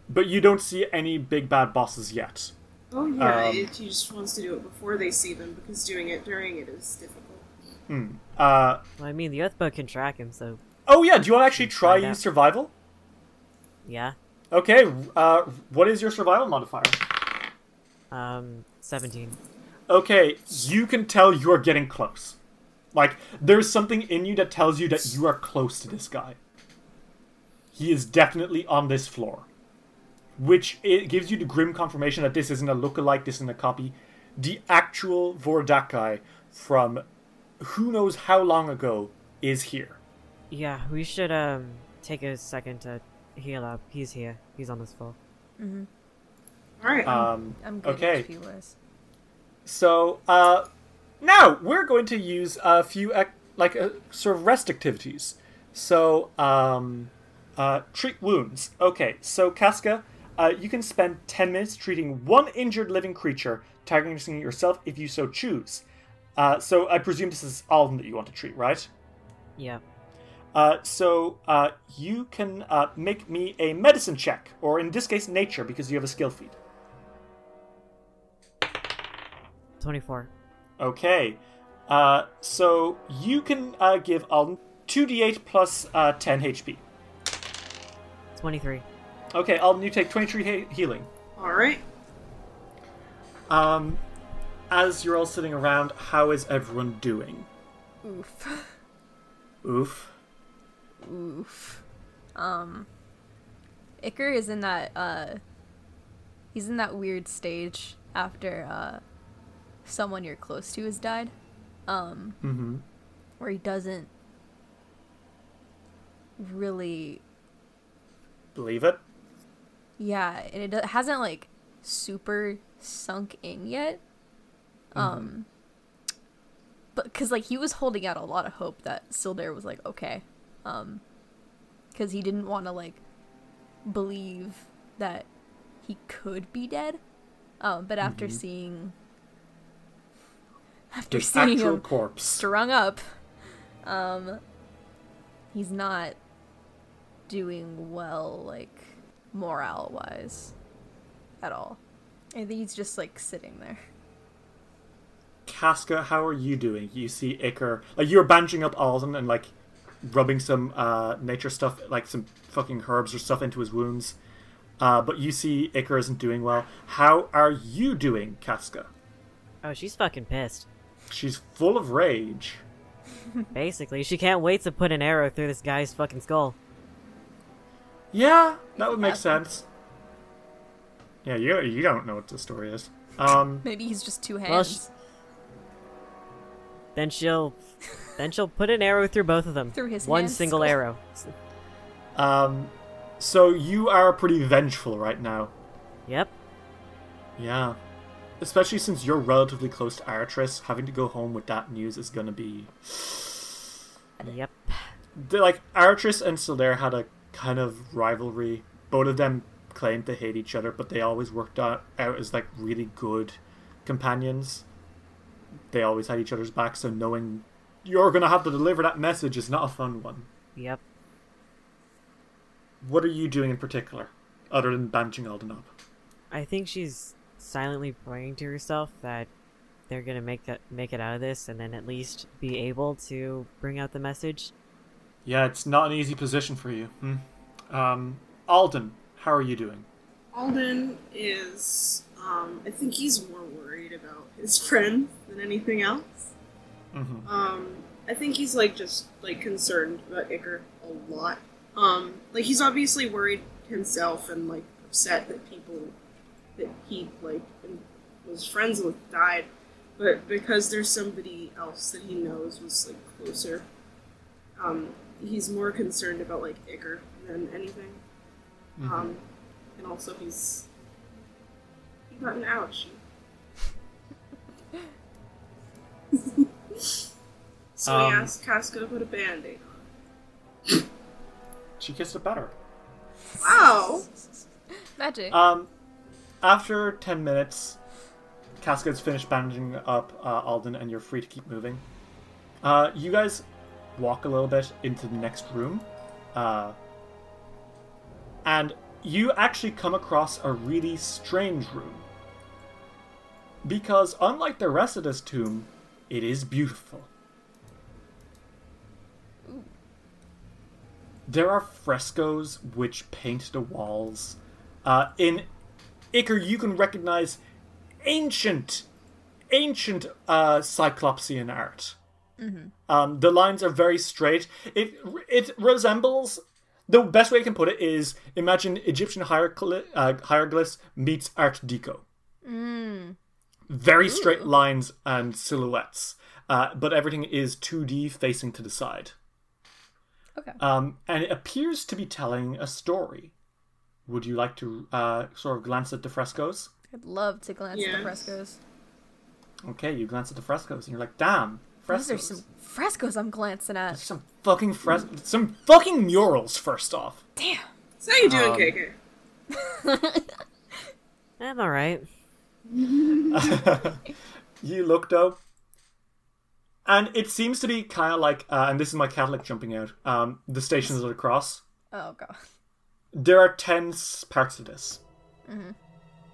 but you don't see any big bad bosses yet. oh yeah, um, it, he just wants to do it before they see them because doing it during it is difficult. Hmm. Uh, Well, I mean, the oath bow can track him, so oh yeah, do you want to actually try Find use survival? yeah. Okay. Uh, what is your survival modifier? Um, 17. Okay, you can tell you're getting close. Like there's something in you that tells you that you are close to this guy. He is definitely on this floor. Which it gives you the grim confirmation that this isn't a lookalike, this isn't a copy. The actual Vordakai from who knows how long ago is here. Yeah, we should, um, take a second to heal up. He's here. He's on this floor. Mhm. All right. Um, I'm good okay, HP wise. So uh, now we're going to use a few ac- like uh, sort of rest activities. So um, uh, treat wounds. Okay, so Casca, uh, you can spend ten minutes treating one injured living creature, targeting yourself if you so choose. Uh, so I presume this is all of them that you want to treat, right? Yeah. Uh, so uh, you can uh, make me a medicine check, or in this case, nature, because you have a skill feat. 24. Okay. Uh, so you can uh, give Alden 2d8 plus uh, 10 HP. 23. Okay, Alden, you take 23 he- healing. All right. Um, as you're all sitting around, how is everyone doing? Oof. Oof. Oof. Um Iker is in that uh he's in that weird stage after uh someone you're close to has died. Um, Mm-hmm. where he doesn't really Believe it? Yeah, and it hasn't like super sunk in yet. Um, but because like he was holding out a lot of hope that Sildare was like okay, um, because he didn't want to like believe that he could be dead. Um, but after seeing after His seeing actual him corpse. strung up, um, he's not doing well, like morale wise, at all. I think he's just like sitting there. Casca, how are you doing? You see Iker, like you're bandaging up Alden and like rubbing some uh, nature stuff, like some fucking herbs or stuff into his wounds. Uh, but you see Iker isn't doing well. How are you doing, Casca? Oh, she's fucking pissed. She's full of rage. Basically, she can't wait to put an arrow through this guy's fucking skull. Yeah, that would make sense. Yeah, you you don't know what the story is. Um, Maybe he's just two Well, hands Then she'll, then she'll put an arrow through both of them. Through his One man's single skull. arrow. um, so you are pretty vengeful right now. Yep. Yeah. Especially since you're relatively close to Artris, having to go home with that news is gonna be Yep. they like Artris and Sildare had a kind of rivalry. Both of them claimed to hate each other, but they always worked out, out as like really good companions. They always had each other's back, so knowing you're gonna have to deliver that message is not a fun one. Yep. What are you doing in particular, other than bandaging Alden up? I think she's silently praying to herself that they're gonna make that make it out of this, and then at least be able to bring out the message. Yeah, it's not an easy position for you. Hmm. Um, Alden, how are you doing? Alden is, um, I think he's more worried about his friend than anything else. Mm-hmm. Um, I think he's like just like concerned about Iker a lot. Um, like he's obviously worried himself and like upset that people that he like and was friends with died, but because there's somebody else that he knows was like closer, um, he's more concerned about like Iker than anything. Um, and also he's he got an ouchie. so he Um, asked Casca to put a band-aid on. She gets it better. Wow. Magic. Um, after 10 minutes, Casca's finished bandaging up uh, Alden, and you're free to keep moving. Uh, you guys walk a little bit into the next room, uh, and you actually come across a really strange room. Because, unlike the rest of this tomb, it is beautiful. There are frescoes which paint the walls. Uh, in Iker, you can recognize ancient, ancient uh, Cyclopsian art. Um, the lines are very straight. It it resembles the best way I can put it is imagine Egyptian hieroglyph, uh, hieroglyphs meets Art Deco. Very straight lines and silhouettes, uh, but everything is 2D facing to the side. okay. Um, and it appears to be telling a story. Would you like to uh, sort of glance at the frescoes? I'd love to glance at the frescoes. Okay, you glance at the frescoes and you're like, damn, Those frescoes. are some frescoes I'm glancing at. Some fucking fres- some fucking murals. First off, Damn. So how you doing, Um, KK? I'm alright. you look though, and it seems to be kind of like, uh, and this is my Catholic jumping out. Um, the stations of the cross. Oh god. There are ten parts to this.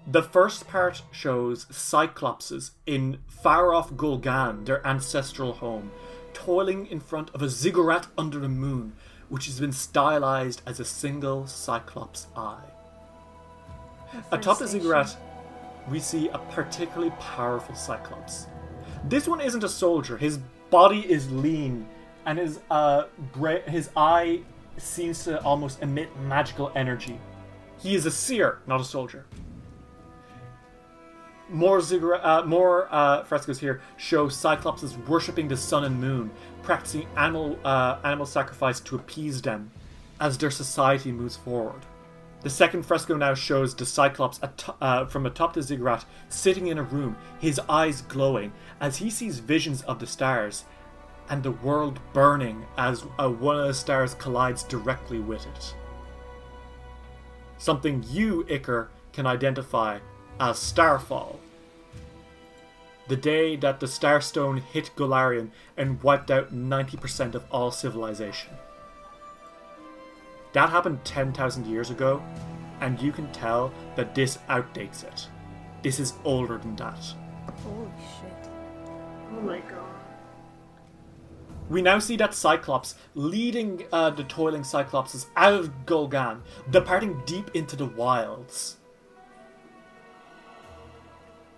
The first part shows Cyclopses in far off Ghol-Gan, their ancestral home, toiling in front of a ziggurat under the moon, which has been stylized as a single Cyclops eye. Atop the ziggurat, we see a particularly powerful Cyclops. This one isn't a soldier. His body is lean, and his uh, bra- his eye seems to almost emit magical energy. He is a seer, not a soldier. More uh, more uh, frescoes here show Cyclopses worshipping the sun and moon, practicing animal uh, animal sacrifice to appease them, as their society moves forward. The second fresco now shows the Cyclops at- uh, from atop the ziggurat, sitting in a room, his eyes glowing, as he sees visions of the stars, and the world burning as uh, one of the stars collides directly with it. Something you, Iker, can identify as Starfall. The day that the Starstone hit Golarion and wiped out 90% of all civilization. That happened 10,000 years ago, and you can tell that this outdates it. This is older than that. Holy shit. Oh my god. We now see that Cyclops leading uh, the toiling Cyclopses out of Ghol-Gan, departing deep into the wilds.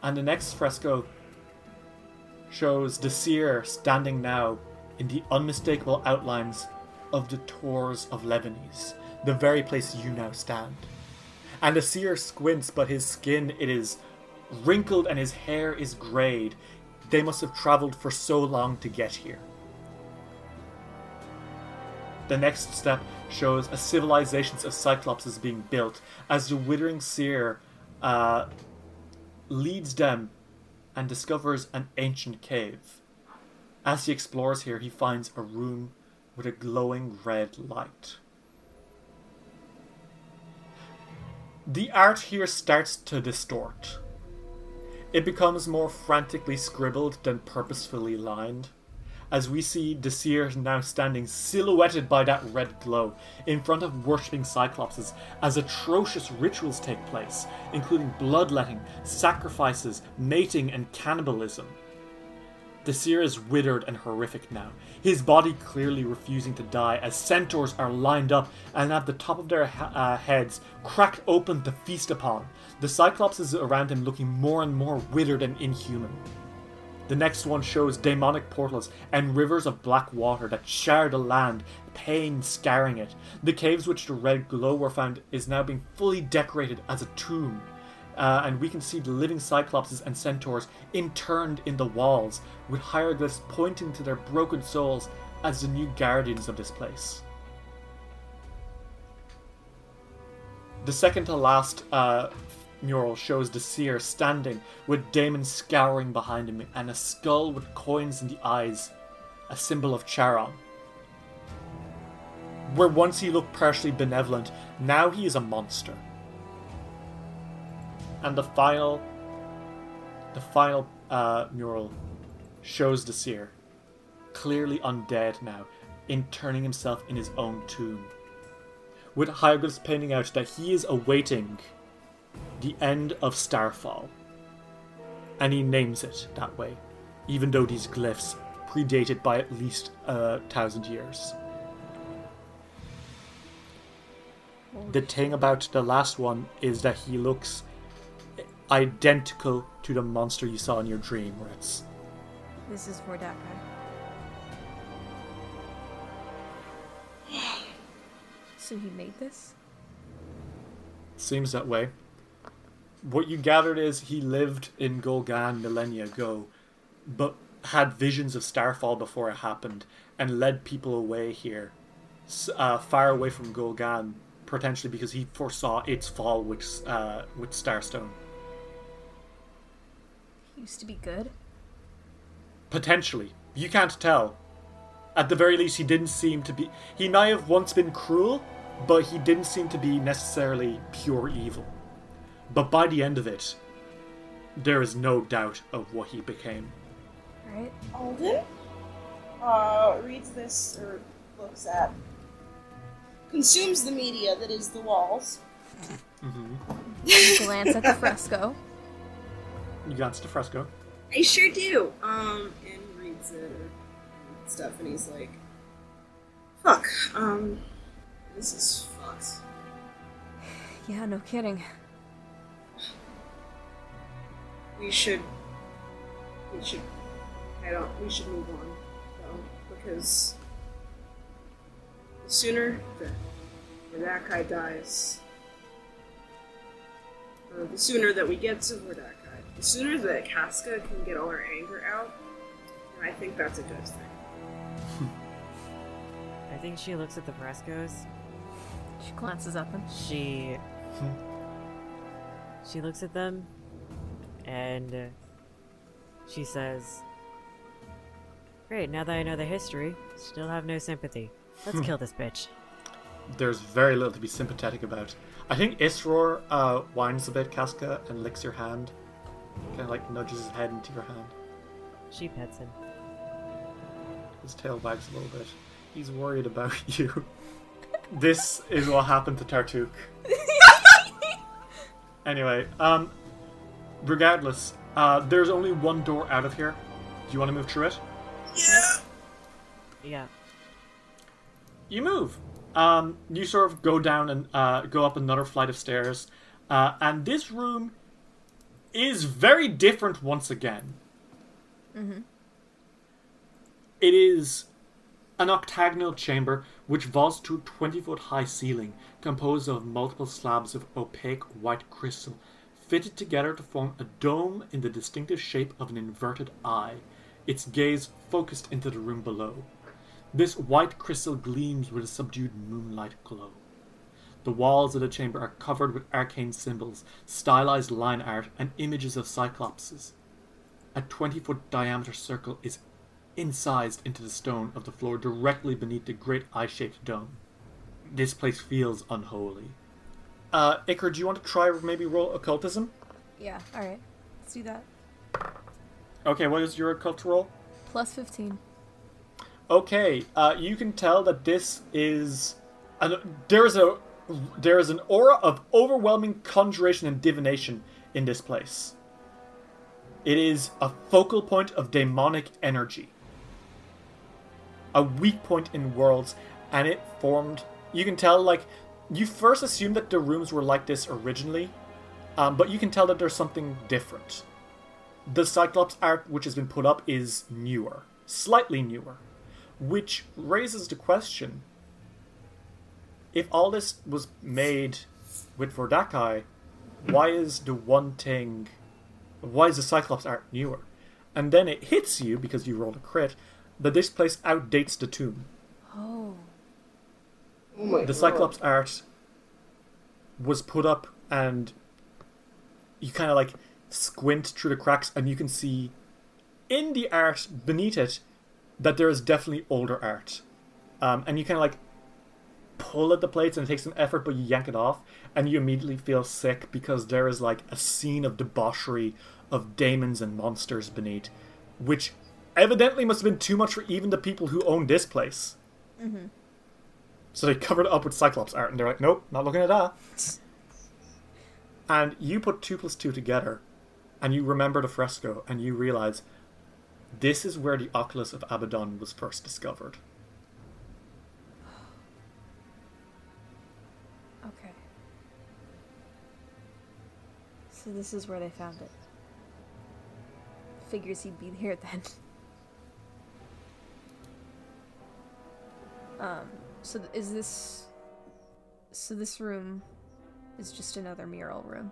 And the next fresco shows the seer standing now in the unmistakable outlines of the Tors of Levenies, the very place you now stand. And the seer squints, but his skin it is wrinkled and his hair is greyed. They must have traveled for so long to get here. The next step shows a civilization of Cyclopses being built as the Withering Seer uh, leads them and discovers an ancient cave. As he explores here, he finds a room with a glowing red light. The art here starts to distort. It becomes more frantically scribbled than purposefully lined as we see Desir now standing silhouetted by that red glow in front of worshipping Cyclopses as atrocious rituals take place, including bloodletting, sacrifices, mating, and cannibalism. Desir is withered and horrific now, his body clearly refusing to die as centaurs are lined up and at the top of their uh, heads cracked open to feast upon, the Cyclopses around him looking more and more withered and inhuman. The next one shows demonic portals and rivers of black water that share the land, pain scarring it. The caves which the red glow were found is now being fully decorated as a tomb. Uh, and we can see the living cyclopses and centaurs interned in the walls, with hieroglyphs pointing to their broken souls as the new guardians of this place. The second to last uh, mural shows the seer standing with Damon scouring behind him and a skull with coins in the eyes, a symbol of Charon. Where once he looked partially benevolent, now he is a monster. And the final, the final uh, mural shows the seer, clearly undead now, interning himself in his own tomb, with hieroglyphs painting out that he is awaiting the end of Starfall. And he names it that way, even though these glyphs predate it by at least a thousand years. The thing about the last one is that he looks identical to the monster you saw in your dream, Ritz. This is Vordakai. So he made this? Seems that way. What you gathered is he lived in Ghol-Gan millennia ago, but had visions of Starfall before it happened, and led people away here, uh, far away from Ghol-Gan, potentially because he foresaw its fall with uh, with Starstone. He used to be good. Potentially, you can't tell. At the very least, he didn't seem to be. He might have once been cruel, but he didn't seem to be necessarily pure evil. But by the end of it, there is no doubt of what he became. Right? Alden uh, reads this or looks at, consumes the media that is the walls. Mhm. Glance at the fresco. You glance at the fresco. I sure do. Um, and reads it or stuff, and he's like, "Fuck. Um, this is fucked." Yeah, no kidding. We should. We should. I don't. We should move on, though, because the sooner that Vordakai dies, uh, the sooner that we get to Vordakai, the sooner that Casca can get all her anger out, then I think that's a good thing. I think she looks at the frescoes. She glances at them. She. she looks at them and uh, she says, Great, now that I know the history, still have no sympathy. Let's kill this bitch. There's very little to be sympathetic about. I think Isror uh, whines a bit, Casca, and licks your hand. Kind of like nudges his head into your hand. She pets him. His tail wags a little bit. He's worried about you. this is what happened to Tartuk. anyway, um, regardless, uh, there's only one door out of here. Do you want to move through it? Yeah. Yeah. You move. Um, you sort of go down and uh, go up another flight of stairs, uh, and this room is very different once again. Mhm. It is an octagonal chamber which vaults to a 20 foot high ceiling composed of multiple slabs of opaque white crystal fitted together to form a dome in the distinctive shape of an inverted eye, its gaze focused into the room below. This white crystal gleams with a subdued moonlight glow. The walls of the chamber are covered with arcane symbols, stylized line art, and images of cyclopses. A 20 foot diameter circle is incised into the stone of the floor directly beneath the great eye shaped dome. This place feels unholy. Uh, Iker, do you want to try maybe roll occultism? Yeah, alright. Let's do that. Okay, what is your occult roll? Plus 15. Okay, uh, you can tell that this is an, there is a there is an aura of overwhelming conjuration and divination in this place. It is a focal point of demonic energy, a weak point in worlds, and it formed. You can tell, like you first assume that the rooms were like this originally, um, but you can tell that there's something different. The Cyclops art which has been put up is newer, slightly newer which raises the question if all this was made with Vordakai, why is the one thing why is the Cyclops art newer? And then it hits you, because you rolled a crit, that this place outdates the tomb. Oh. Oh my The god. Cyclops art was put up and you kind of like squint through the cracks and you can see in the art beneath it that there is definitely older art. Um, and you kind of like pull at the plates and it takes some effort, but you yank it off and you immediately feel sick because there is like a scene of debauchery of demons and monsters beneath, which evidently must have been too much for even the people who own this place. So they covered it up with Cyclops art and they're like, nope, not looking at that. And you put two plus two together and you remember the fresco and you realize this is where the Oculus of Abaddon was first discovered. Okay. So this is where they found it. Figures he'd be here then. Um, so th- is this so this room is just another mural room.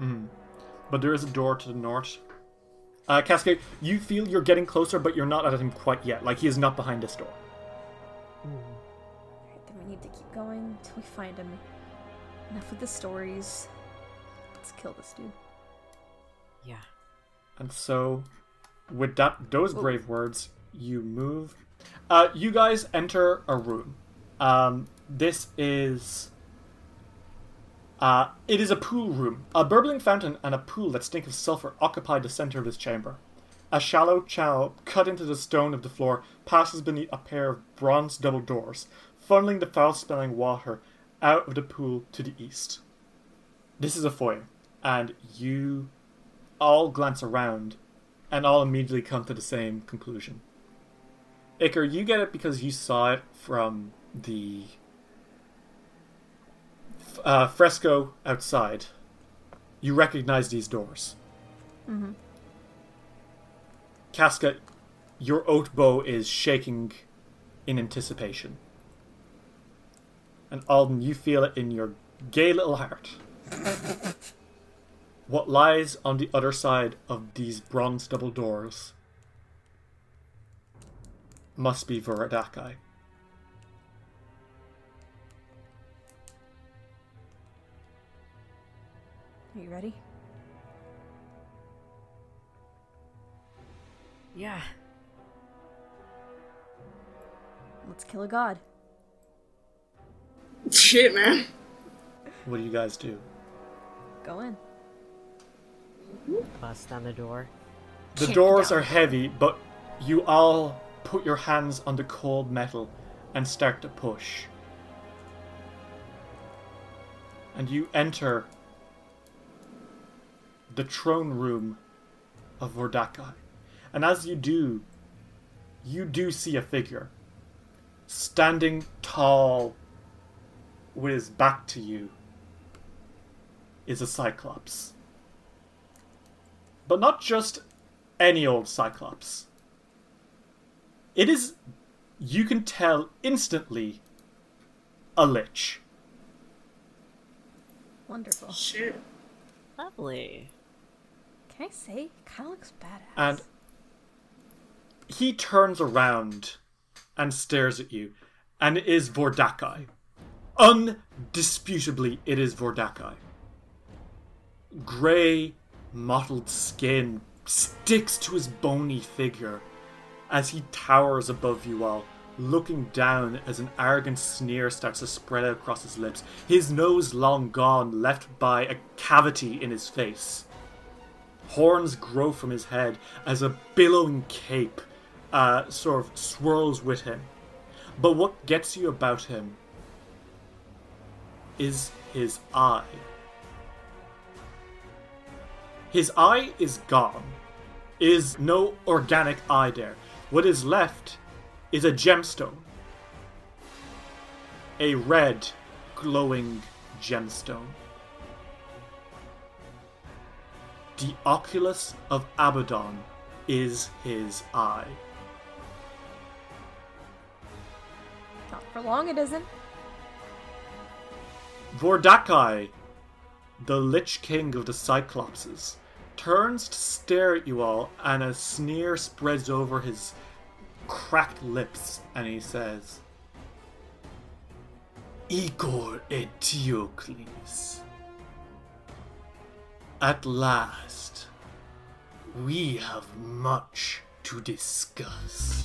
Mm. But there is a door to the north. Uh, Casca, you feel you're getting closer, but you're not at him quite yet. Like he is not behind this door. Alright, then we need to keep going until we find him. Enough with the stories. Let's kill this dude. Yeah. And so, with that, those brave words, you move. Uh, you guys enter a room. Um, this is. Uh, it is a pool room. A burbling fountain and a pool that stink of sulfur occupy the center of this chamber. A shallow channel cut into the stone of the floor passes beneath a pair of bronze double doors, funneling the foul-smelling water out of the pool to the east. This is a foyer, and you all glance around and all immediately come to the same conclusion. Iker, you get it because you saw it from the uh, fresco outside. You recognize these doors. Mm-hmm. Casca, your oath bow is shaking in anticipation. And Alden, you feel it in your gay little heart. what lies on the other side of these bronze double doors must be Vordakai. Are you ready? Yeah. Let's kill a god. Shit, man. What do you guys do? Go in. Bust on the door. The Kick doors down. are heavy, but you all put your hands on the cold metal and start to push. And you enter the throne room of Vordakai. And as you do, you do see a figure standing tall with his back to you is a cyclops. But not just any old cyclops. It is, you can tell instantly, a lich. Wonderful. Shit. Lovely. Can I say? Kind of looks badass. And he turns around and stares at you, and it is Vordakai. Undisputably, it is Vordakai. Grey, mottled skin sticks to his bony figure as he towers above you all, looking down as an arrogant sneer starts to spread out across his lips, his nose long gone, left by a cavity in his face. Horns grow from his head as a billowing cape uh, sort of swirls with him. But what gets you about him is his eye. His eye is gone. Is no organic eye there. What is left is a gemstone. A red, glowing gemstone. The Oculus of Abaddon is his eye. Not for long, it isn't. Vordakai, the Lich King of the Cyclopses, turns to stare at you all, and a sneer spreads over his cracked lips, and he says, Iker Eteocles. At last, we have much to discuss.